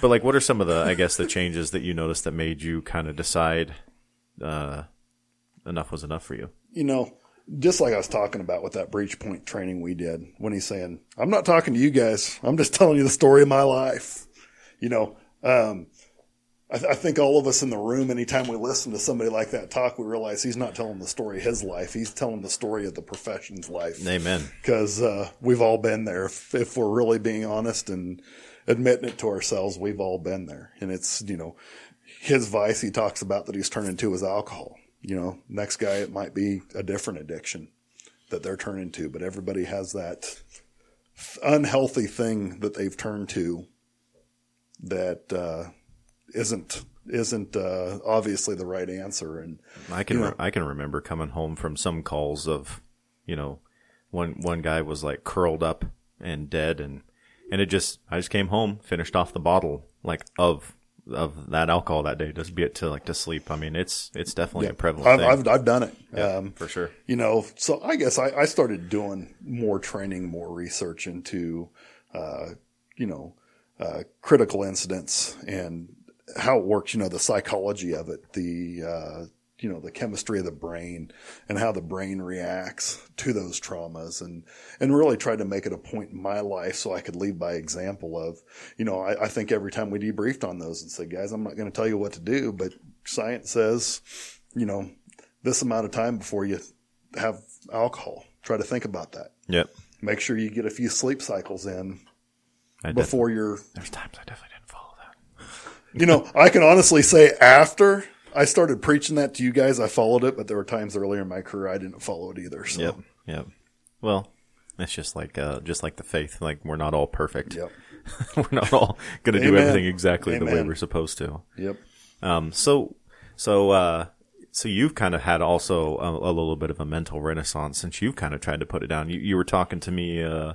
But like, what are some of the I guess the changes that you noticed that made you kind of decide uh, enough was enough for you? you know, just like I was talking about with that breach point training we did, when he's saying, I'm not talking to you guys. I'm just telling you the story of my life. You know, um, I, th- I think all of us in the room, anytime we listen to somebody like that talk, we realize he's not telling the story of his life. He's telling the story of the profession's life. Amen. Because uh, we've all been there. If, if we're really being honest and admitting it to ourselves, we've all been there. And it's, you know, his vice he talks about that he's turning to is alcohol. You know, next guy it might be a different addiction that they're turning to, but everybody has that unhealthy thing that they've turned to that uh, isn't isn't uh, obviously the right answer. And I can You re- I can remember coming home from some calls of, you know, one one guy was like curled up and dead, and and it just I just came home, finished off the bottle like of of that alcohol that day, just be it to like to sleep. I mean, it's it's definitely a prevalent I've, thing I've I've done it. Um, for sure. you know, so I guess I, I started doing more training, more research into, uh, you know, uh, critical incidents and how it works, you know, the psychology of it, the, uh, you know, the chemistry of the brain and how the brain reacts to those traumas and, and really tried to make it a point in my life so I could lead by example of, you know, I, I think every time we debriefed on those and said, guys, I'm not going to tell you what to do, but science says, you know, this amount of time before you have alcohol. Try to think about that. Yep. Make sure you get a few sleep cycles in I before you're, there's times I definitely didn't follow that. you know, I can honestly say after I started preaching that to you guys, I followed it, but there were times earlier in my career I didn't follow it either. So, Yep. Yep. Well, it's just like uh, just like the faith. Like we're not all perfect. yep, we're not all going to do everything exactly the way we're supposed to. yep. Um, so, so, uh, so you've kind of had also a, a little bit of a mental renaissance since you've kind of tried to put it down. You, you were talking to me, uh,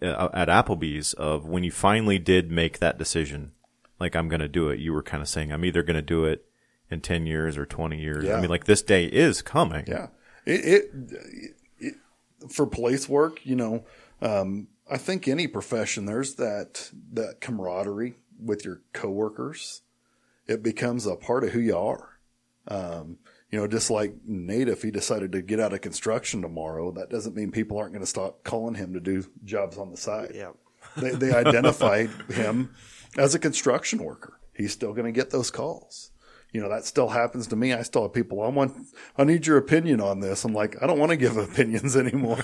at Applebee's of when you finally did make that decision, like I'm going to do it. You were kind of saying, I'm either going to do it in 10 years or 20 years. Yeah. I mean, like this day is coming. Yeah. It, it, it for police work, you know, um, I think any profession there's that that camaraderie with your coworkers. It becomes a part of who you are. Um, you know, just like Nate, if he decided to get out of construction tomorrow, that doesn't mean people aren't going to stop calling him to do jobs on the side. Yeah. They, they identified him as a construction worker. He's still going to get those calls. You know, that still happens to me. I still have people, I want, I need your opinion on this. I'm like, I don't want to give opinions anymore.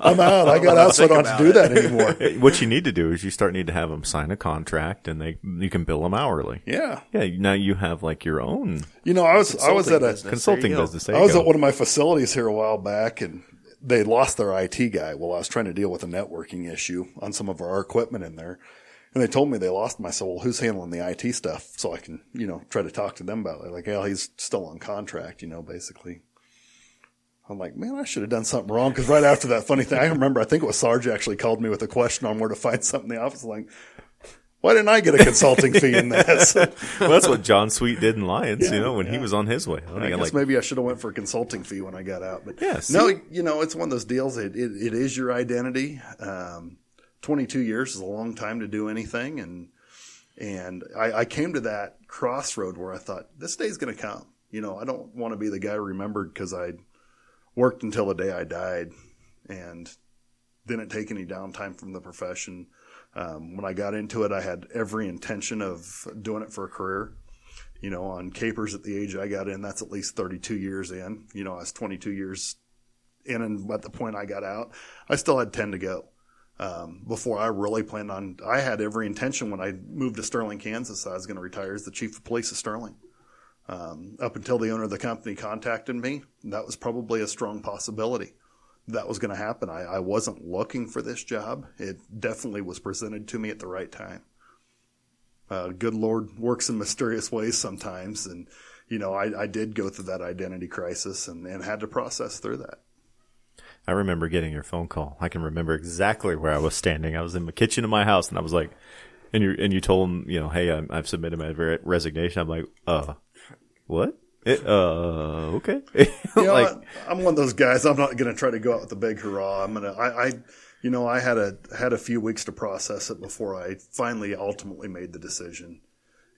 I'm out. I got out, so I don't have to do that anymore. What you need to do is you start need to have them sign a contract and they, you can bill them hourly. Yeah. Yeah. Now you have like your own You know, I was, I was at a, business. consulting There you go. business. I was go. at one of my facilities here a while back and they lost their IT guy. Well, I was trying to deal with a networking issue on some of our equipment in there. And they told me they lost my soul. well, who's handling the IT stuff? So I can, you know, try to talk to them about it. Like, yeah, he's still on contract, you know, basically. I'm like, man, I should have done something wrong. Cause right after that funny thing, I remember, I think it was Sarge actually called me with a question on where to find something in the office. Like, why didn't I get a consulting fee in this? well, that's what John Sweet did in Lyons, you know, when he was on his way. I I guess like, maybe I should have went for a consulting fee when I got out. But Yeah, see? no, you know, it's one of those deals. It, it, it is your identity. Um, 22 years is a long time to do anything. And, and I, I came to that crossroad where I thought this day's going to come. You know, I don't want to be the guy remembered because I worked until the day I died and didn't take any downtime from the profession. Um, when I got into it, I had every intention of doing it for a career. You know, on KPERS at the age I got in, that's at least 32 years in. You know, I was 22 years in, and at the point I got out, I still had 10 to go. Um, before I really planned on, I had every intention when I moved to Sterling, Kansas, I was going to retire as the chief of police of Sterling. Um, up until the owner of the company contacted me, that was probably a strong possibility that was going to happen. I, I wasn't looking for this job. It definitely was presented to me at the right time. Uh, good Lord works in mysterious ways sometimes. And, you know, I, I did go through that identity crisis and, and had to process through that. I remember getting your phone call. I can remember exactly where I was standing. I was in the kitchen of my house, and I was like, and you and you told him, you know, hey, i have submitted my resignation. I'm like, uh, what? It, uh, okay. you know, like, I, am one of those guys. I'm not going to try to go out with a big hurrah. I'm gonna. I, I, you know, I had a had a few weeks to process it before I finally ultimately made the decision,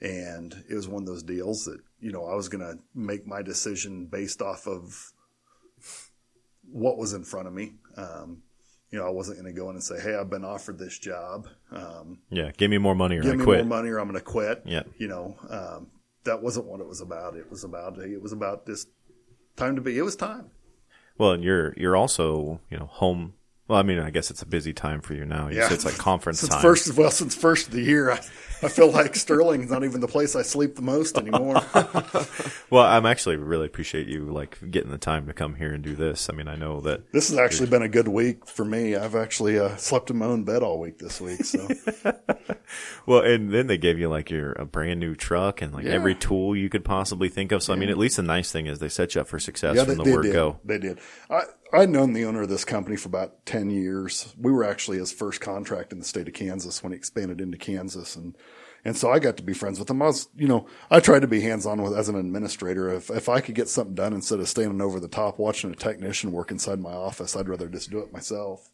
and it was one of those deals that you know I was going to make my decision based off of what was in front of me. Um, you know, I wasn't going to go in and say, "Hey, I've been offered this job." Um, yeah, give me more money or give I me quit. more money or I'm going to quit. Yeah, you know, um, that wasn't what it was about. It was about it was about this time to be. It was time. Well, and you're you're also you know home well, I mean, I guess it's a busy time for you now. You yeah. it's like conference since time. First, well, since first of the year, I, I feel like Sterling's not even the place I sleep the most anymore. well, I'm actually really appreciate you like getting the time to come here and do this. I mean, I know that this has actually been a good week for me. I've actually uh, slept in my own bed all week this week. So, well, and then they gave you like your a brand new truck and like yeah. every tool you could possibly think of. So, yeah. I mean, at least the nice thing is they set you up for success from the word did. go. They did. I I'd known the owner of this company for about 10 years. We were actually his first contract in the state of Kansas when he expanded into Kansas. And, and so I got to be friends with him. I was, you know, I tried to be hands on with as an administrator. If, if I could get something done instead of standing over the top watching a technician work inside my office, I'd rather just do it myself.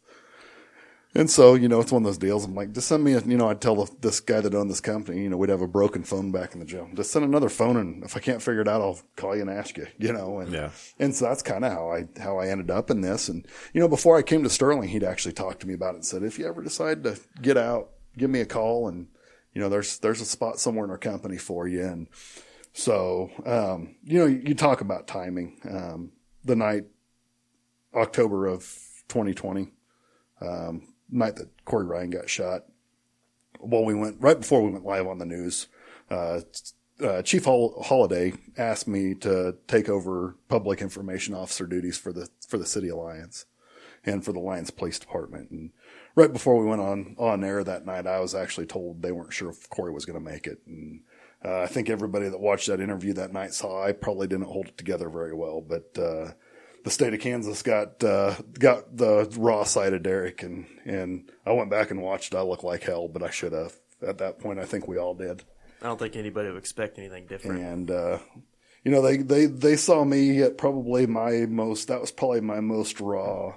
And so, you know, it's one of those deals. I'm like, just send me a, you know, I'd tell this guy that owned this company, you know, we'd have a broken phone back in the gym. Just send another phone and if I can't figure it out, I'll call you and ask you, you know, and, yeah. and so that's kind of how I, how I ended up in this. And, you know, before I came to Sterling, he'd actually talked to me about it and said, if you ever decide to get out, give me a call and, you know, there's, there's a spot somewhere in our company for you. And so, um, you know, you talk about timing, um, the night, October of 2020, um, night that Corey Ryan got shot, well, we went right before we went live on the news. Uh, uh, Chief Hol- Holiday asked me to take over public information officer duties for the for the City of Lyons and for the Lyons Police Department. And right before we went on on air that night, I was actually told they weren't sure if Corey was going to make it. And uh, I think everybody that watched that interview that night saw I probably didn't hold it together very well, but uh, the state of Kansas got uh, got the raw side of Derrick, and and I went back and watched. I look like hell, but I should have. At that point, I think we all did. I don't think anybody would expect anything different. And uh, you know, they they they saw me at probably my most. That was probably my most raw,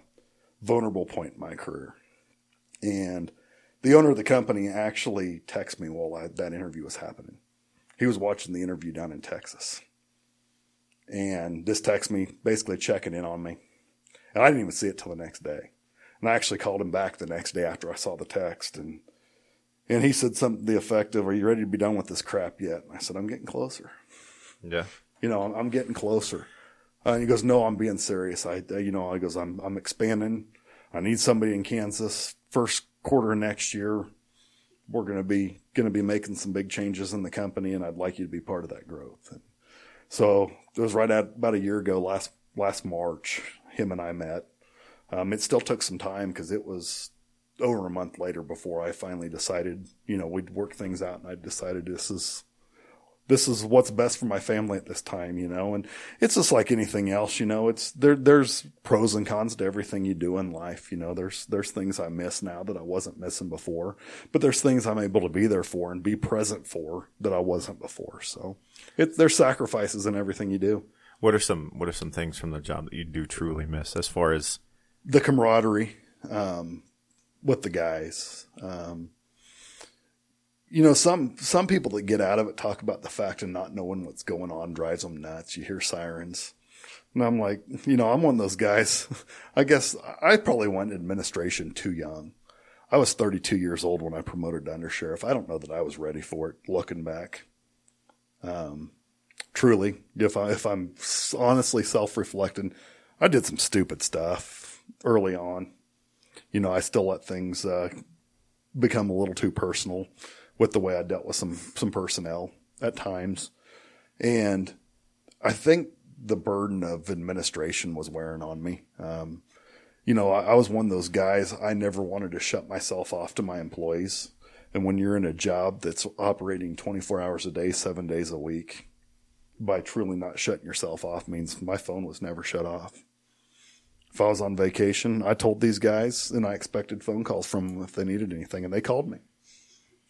vulnerable point in my career. And the owner of the company actually texted me while I, that interview was happening. He was watching the interview down in Texas and just text me, basically checking in on me. And I didn't even see it till the next day. And I actually called him back the next day after I saw the text, and and he said something to the effect of, "Are you ready to be done with this crap yet?" And I said, "I'm getting closer." Yeah. You know, I'm, I'm getting closer. Uh, and he goes, "No, I'm being serious. I, you know, I goes, I'm I'm expanding. I need somebody in Kansas first quarter next year. We're going to be going to be making some big changes in the company, and I'd like you to be part of that growth." And so it was right at about a year ago, last last March. Him and I met. Um, it still took some time because it was over a month later before I finally decided. You know, we'd work things out, and I decided this is this is what's best for my family at this time, you know, and it's just like anything else, you know, it's there, there's pros and cons to everything you do in life. You know, there's, there's things I miss now that I wasn't missing before, but there's things I'm able to be there for and be present for that I wasn't before. So it, there's sacrifices in everything you do. What are some, what are some things from the job that you do truly miss as far as the camaraderie, um, with the guys, um, you know, some some people that get out of it talk about the fact of not knowing what's going on drives them nuts. You hear sirens, and I'm like, you know, I'm one of those guys. I guess I probably went administration too young. I was 32 years old when I promoted to undersheriff. I don't know that I was ready for it. Looking back, um, truly, if I if I'm honestly self-reflecting, I did some stupid stuff early on. You know, I still let things uh, become a little too personal with the way I dealt with some some personnel at times, and I think the burden of administration was wearing on me. Um, you know, I, I was one of those guys. I never wanted to shut myself off to my employees. And when you're in a job that's operating 24 hours a day, seven days a week, by truly not shutting yourself off means my phone was never shut off. If I was on vacation, I told these guys and I expected phone calls from them if they needed anything, and they called me.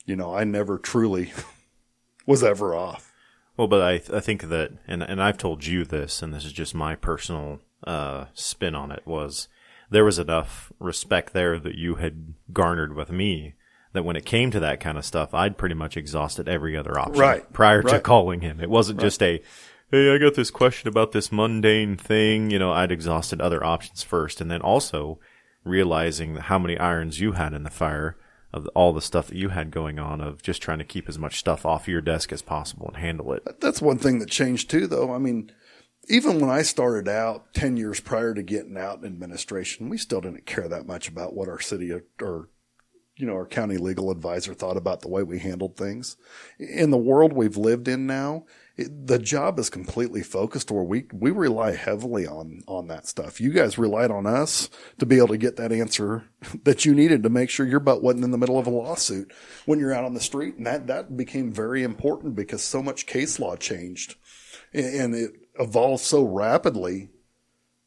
You know, I never truly was ever off. Well, but I I think that, and and I've told you this, and this is just my personal uh, spin on it was there was enough respect there that you had garnered with me that when it came to that kind of stuff, I'd pretty much exhausted every other option Right, prior to calling him. It wasn't just a, hey, I got this question about this mundane thing. You know, I'd exhausted other options first, and then also realizing how many irons you had in the fire of all the stuff that you had going on of just trying to keep as much stuff off your desk as possible and handle it. That's one thing that changed too, though. I mean, even when I started out 10 years prior to getting out in administration, we still didn't care that much about what our city or, you know, our county legal advisor thought about the way we handled things. In the world we've lived in now, it, the job is completely focused where we, we rely heavily on, on that stuff. You guys relied on us to be able to get that answer that you needed to make sure your butt wasn't in the middle of a lawsuit when you're out on the street. And that, that became very important because so much case law changed and it evolved so rapidly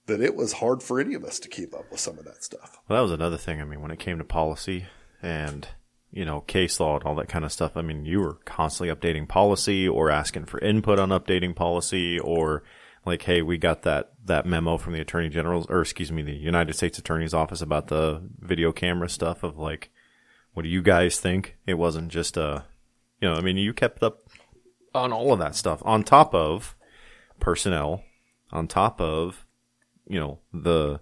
that it was hard for any of us to keep up with some of that stuff. Well, that was another thing. I mean, when it came to policy and, you know, case law and all that kind of stuff, I mean, you were constantly updating policy or asking for input on updating policy or like, hey, we got that, that memo from the attorney general's, or excuse me, the United States attorney's office about the video camera stuff of like, what do you guys think? It wasn't just a, you know, I mean, you kept up on all of that stuff on top of personnel, on top of, you know, the,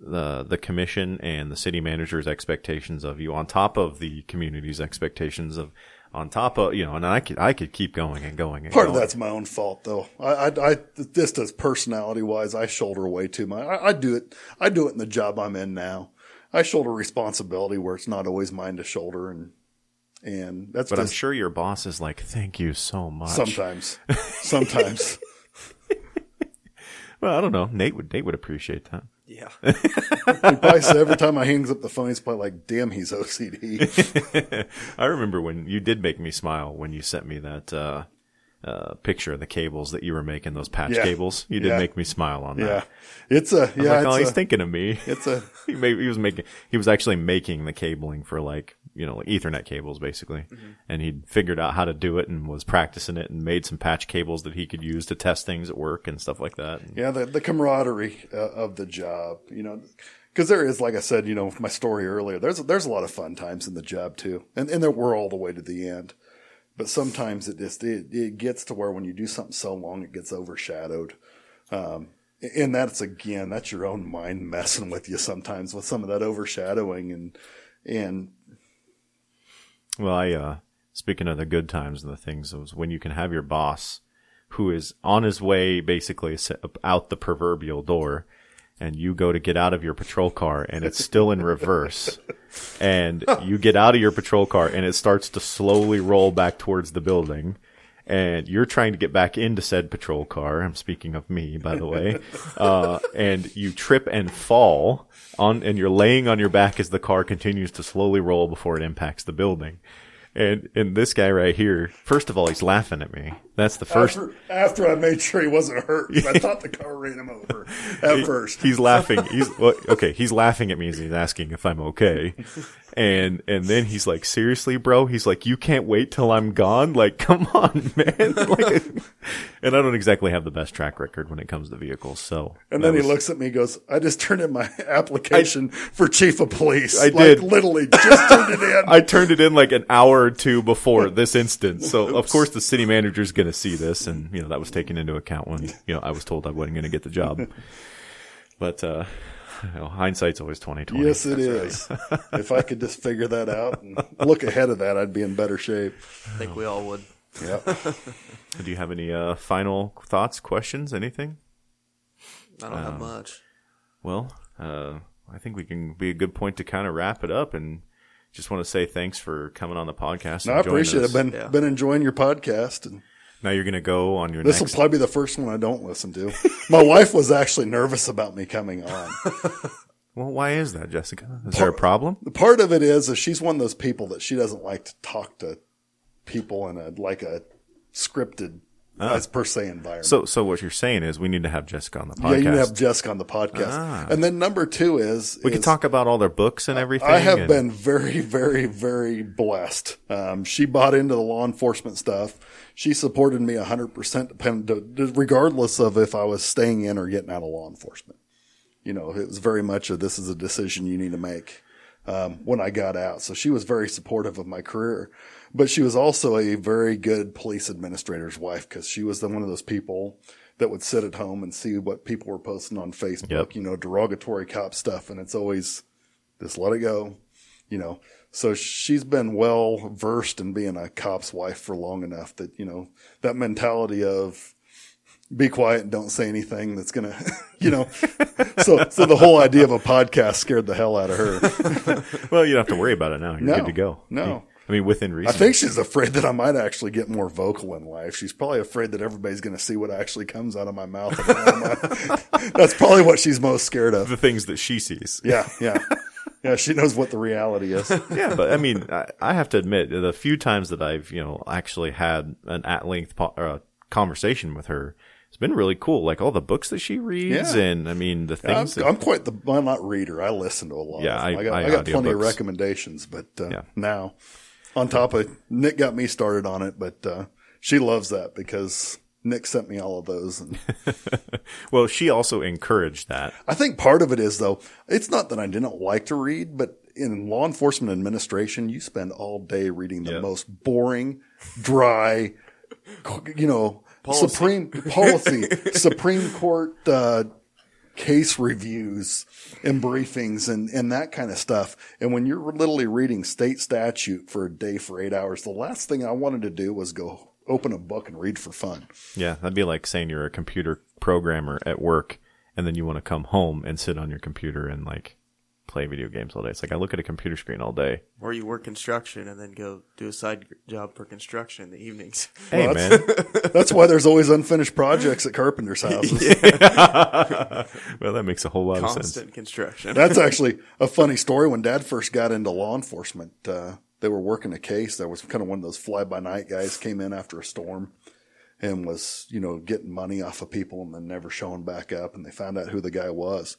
the the commission and the city manager's expectations of you on top of the community's expectations of on top of you know and I could I could keep going and going and Part of that's my own fault, though. I, I, I just as personality wise, I shoulder way too much. I, I do it. I do it in the job I'm in now. I shoulder responsibility where it's not always mine to shoulder, and and that's but I'm sure your boss is like thank you so much sometimes, sometimes. well I don't know Nate would Nate would appreciate that Yeah. He probably said every time I hangs up the phone, he's probably like, "Damn, he's OCD." I remember when you did make me smile when you sent me that uh, uh, picture of the cables that you were making those patch Yeah. cables you did Yeah. make me smile on that. yeah, it's a yeah. like, oh, he's a, thinking of me. it's a he, made, he was making. He was actually making the cabling for like you know like Ethernet cables basically, and he'd figured out how to do it and was practicing it and made some patch cables that he could use to test things at work and stuff like that. Yeah, the, the camaraderie uh, of the job, you know, because there is, like I said, you know, my story earlier, there's, there's a lot of fun times in the job too. And, and there were all the way to the end. But sometimes it just, it, it gets to where when you do something so long, it gets overshadowed. Um, and that's again, that's your own mind messing with you sometimes with some of that overshadowing and, and Well, I uh speaking of the good times and the things was when you can have your boss who is on his way basically out the proverbial door and you go to get out of your patrol car and it's still in reverse and you get out of your patrol car and it starts to slowly roll back towards the building and you're trying to get back into said patrol car. I'm speaking of me, by the way. Uh, and you trip and fall on, and you're laying on your back as the car continues to slowly roll before it impacts the building. And, and this guy right here, first of all, he's laughing at me. That's the first. after, after I made sure he wasn't hurt, I thought the car ran him over at first. He's laughing. He's well, okay. He's laughing at me as he's asking if I'm okay, and and then he's like, "Seriously, bro?" He's like, "You can't wait till I'm gone." Like, come on, man. Like, and I don't exactly have the best track record when it comes to vehicles. So, And then he looks at me and goes, I just turned in my application for chief of police. I like, did. literally just turned it in. I turned it in like an hour or two before this instance. So of course the city manager's going to see this, and you know that was taken into account when you know I was told I wasn't going to get the job. But uh, you know, hindsight's always twenty twenty. Yes, it is. if I could just figure that out and look ahead of that, I'd be in better shape. I think we all would. Yeah. Do you have any uh, final thoughts, questions, anything? I don't have much. Well, uh, I think we can be a good point to kind of wrap it up, and just want to say thanks for coming on the podcast. No, and I joining appreciate it. I've been Yeah. been enjoying your podcast, and Now you're going to go on your this will probably be the first one I don't listen to. My wife was actually nervous about me coming on. well, why is that, Jessica? Is there a problem? The part of it is, is she's one of those people that she doesn't like to talk to people in a like a scripted, as per se environment. So, so what you're saying is we need to have Jessica on the podcast. yeah, you have Jessica on the podcast, and then number two is we can talk about all their books and everything. I have and- been very, very, very blessed. Um, she bought into the law enforcement stuff. She supported me 100% regardless of if I was staying in or getting out of law enforcement. You know, it was very much a this is a decision you need to make um, when I got out. So she was very supportive of my career. But she was also a very good police administrator's wife because she was the, one of those people that would sit at home and see what people were posting on Facebook, Yep. you know, derogatory cop stuff. And it's always just let it go, you know. So she's been well versed in being a cop's wife for long enough that, you know, that mentality of be quiet and don't say anything that's going to, you know. so, so the whole idea of a podcast scared the hell out of her. Well, you don't have to worry about it now. You're No, good to go. no. I mean, within reason. I think she's afraid that I might actually get more vocal in life. She's probably afraid that everybody's going to see what actually comes out of my mouth. That's probably what she's most scared of. the things that she sees. Yeah, yeah. Yeah, she knows what the reality is. yeah, but I mean, I, I have to admit, the few times that I've you know actually had an at length po- uh, conversation with her, it's been really cool. Like all the books that she reads, Yeah. and I mean the I'm, things. that, I'm quite the, I'm not reader. I listen to a lot. Yeah, of I-. I got, I I, got plenty of recommendations, but uh, Yeah. now on top of Nick got me started on it, but uh, she loves that because Nick sent me all of those. And well, she also encouraged that. I think part of it is though, it's not that I didn't like to read, but in law enforcement administration, you spend all day reading the Yeah. most boring, dry, you know, Policy. supreme policy, Supreme Court, uh, case reviews and briefings and, and that kind of stuff. And when you're literally reading state statute for a day for eight hours, the last thing I wanted to do was go open a book and read for fun. Yeah, that'd be like saying you're a computer programmer at work, and then you want to come home and sit on your computer and like play video games all day. It's like I look at a computer screen all day. Or you work construction and then go do a side job for construction in the evenings. Hey Well, man, That's why there's always unfinished projects at carpenters' houses. well that makes a whole lot of sense. Constant construction. That's actually a funny story. When Dad first got into law enforcement, uh, they were working a case. that was kind of one of those fly by night guys came in after a storm and was, you know, getting money off of people and then never showing back up. And they found out who the guy was.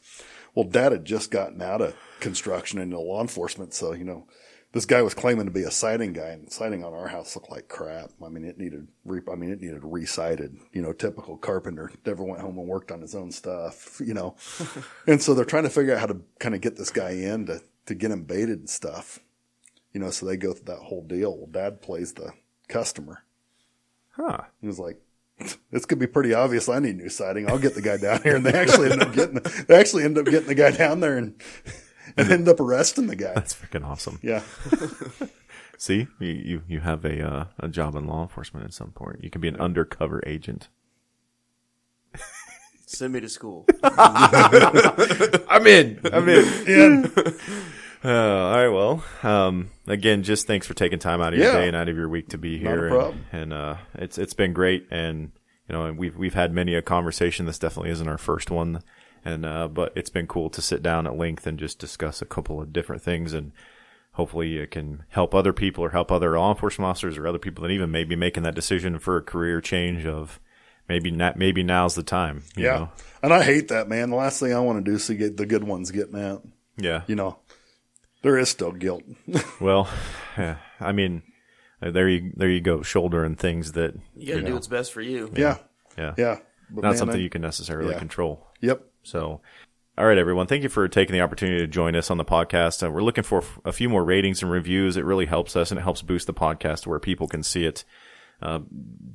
Well, Dad had just gotten out of construction into law enforcement, so you know. This guy was claiming to be a siding guy, and the siding on our house looked like crap. I mean, it needed, re- I mean, it needed resited. You know, typical carpenter never went home and worked on his own stuff. You know, and so they're trying to figure out how to kind of get this guy in to, to get him baited and stuff. You know, so they go through that whole deal. Well, dad plays the customer. Huh. He was like, this could be pretty obvious. I need new siding. I'll get the guy down here. And they actually end up getting, they actually end up getting the guy down there and, and end up arresting the guy. That's freaking awesome. Yeah. See, you you, you have a uh, a job in law enforcement at some point. You can be an undercover agent. Send me to school. I'm in. I'm in. Yeah. Uh, all right. Well, um, again, just thanks for taking time out of your Yeah. day and out of your week to be here. problem. And, and uh, it's it's been great. And you know, and we've we've had many a conversation. This definitely isn't our first one. And uh, but it's been cool to sit down at length and just discuss a couple of different things and. Hopefully, it can help other people or help other law enforcement officers or other people that even may be making that decision for a career change of maybe not, maybe now's the time. you Yeah. know? And I hate that, man. The last thing I want to do is see get the good ones getting out. Yeah. You know, there is still guilt. Well, yeah, I mean, uh, there you there you go, shouldering things that You got to do what's best for you. yeah. yeah, Yeah. But not man, something I- you can necessarily yeah. control. Yep. So, all right, everyone, thank you for taking the opportunity to join us on the podcast. Uh, we're looking for f- a few more ratings and reviews. It really helps us and it helps boost the podcast where people can see it. Uh,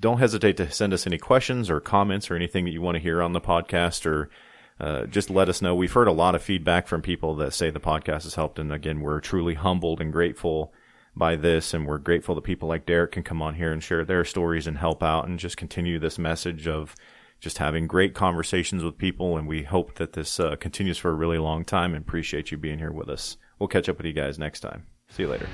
don't hesitate to send us any questions or comments or anything that you want to hear on the podcast or uh, just let us know. We've heard a lot of feedback from people that say the podcast has helped, and again, we're truly humbled and grateful by this, and we're grateful that people like Derrick can come on here and share their stories and help out, and just continue this message of just having great conversations with people. And we hope that this uh, continues for a really long time. And appreciate you being here with us. We'll catch up with you guys next time. See you later.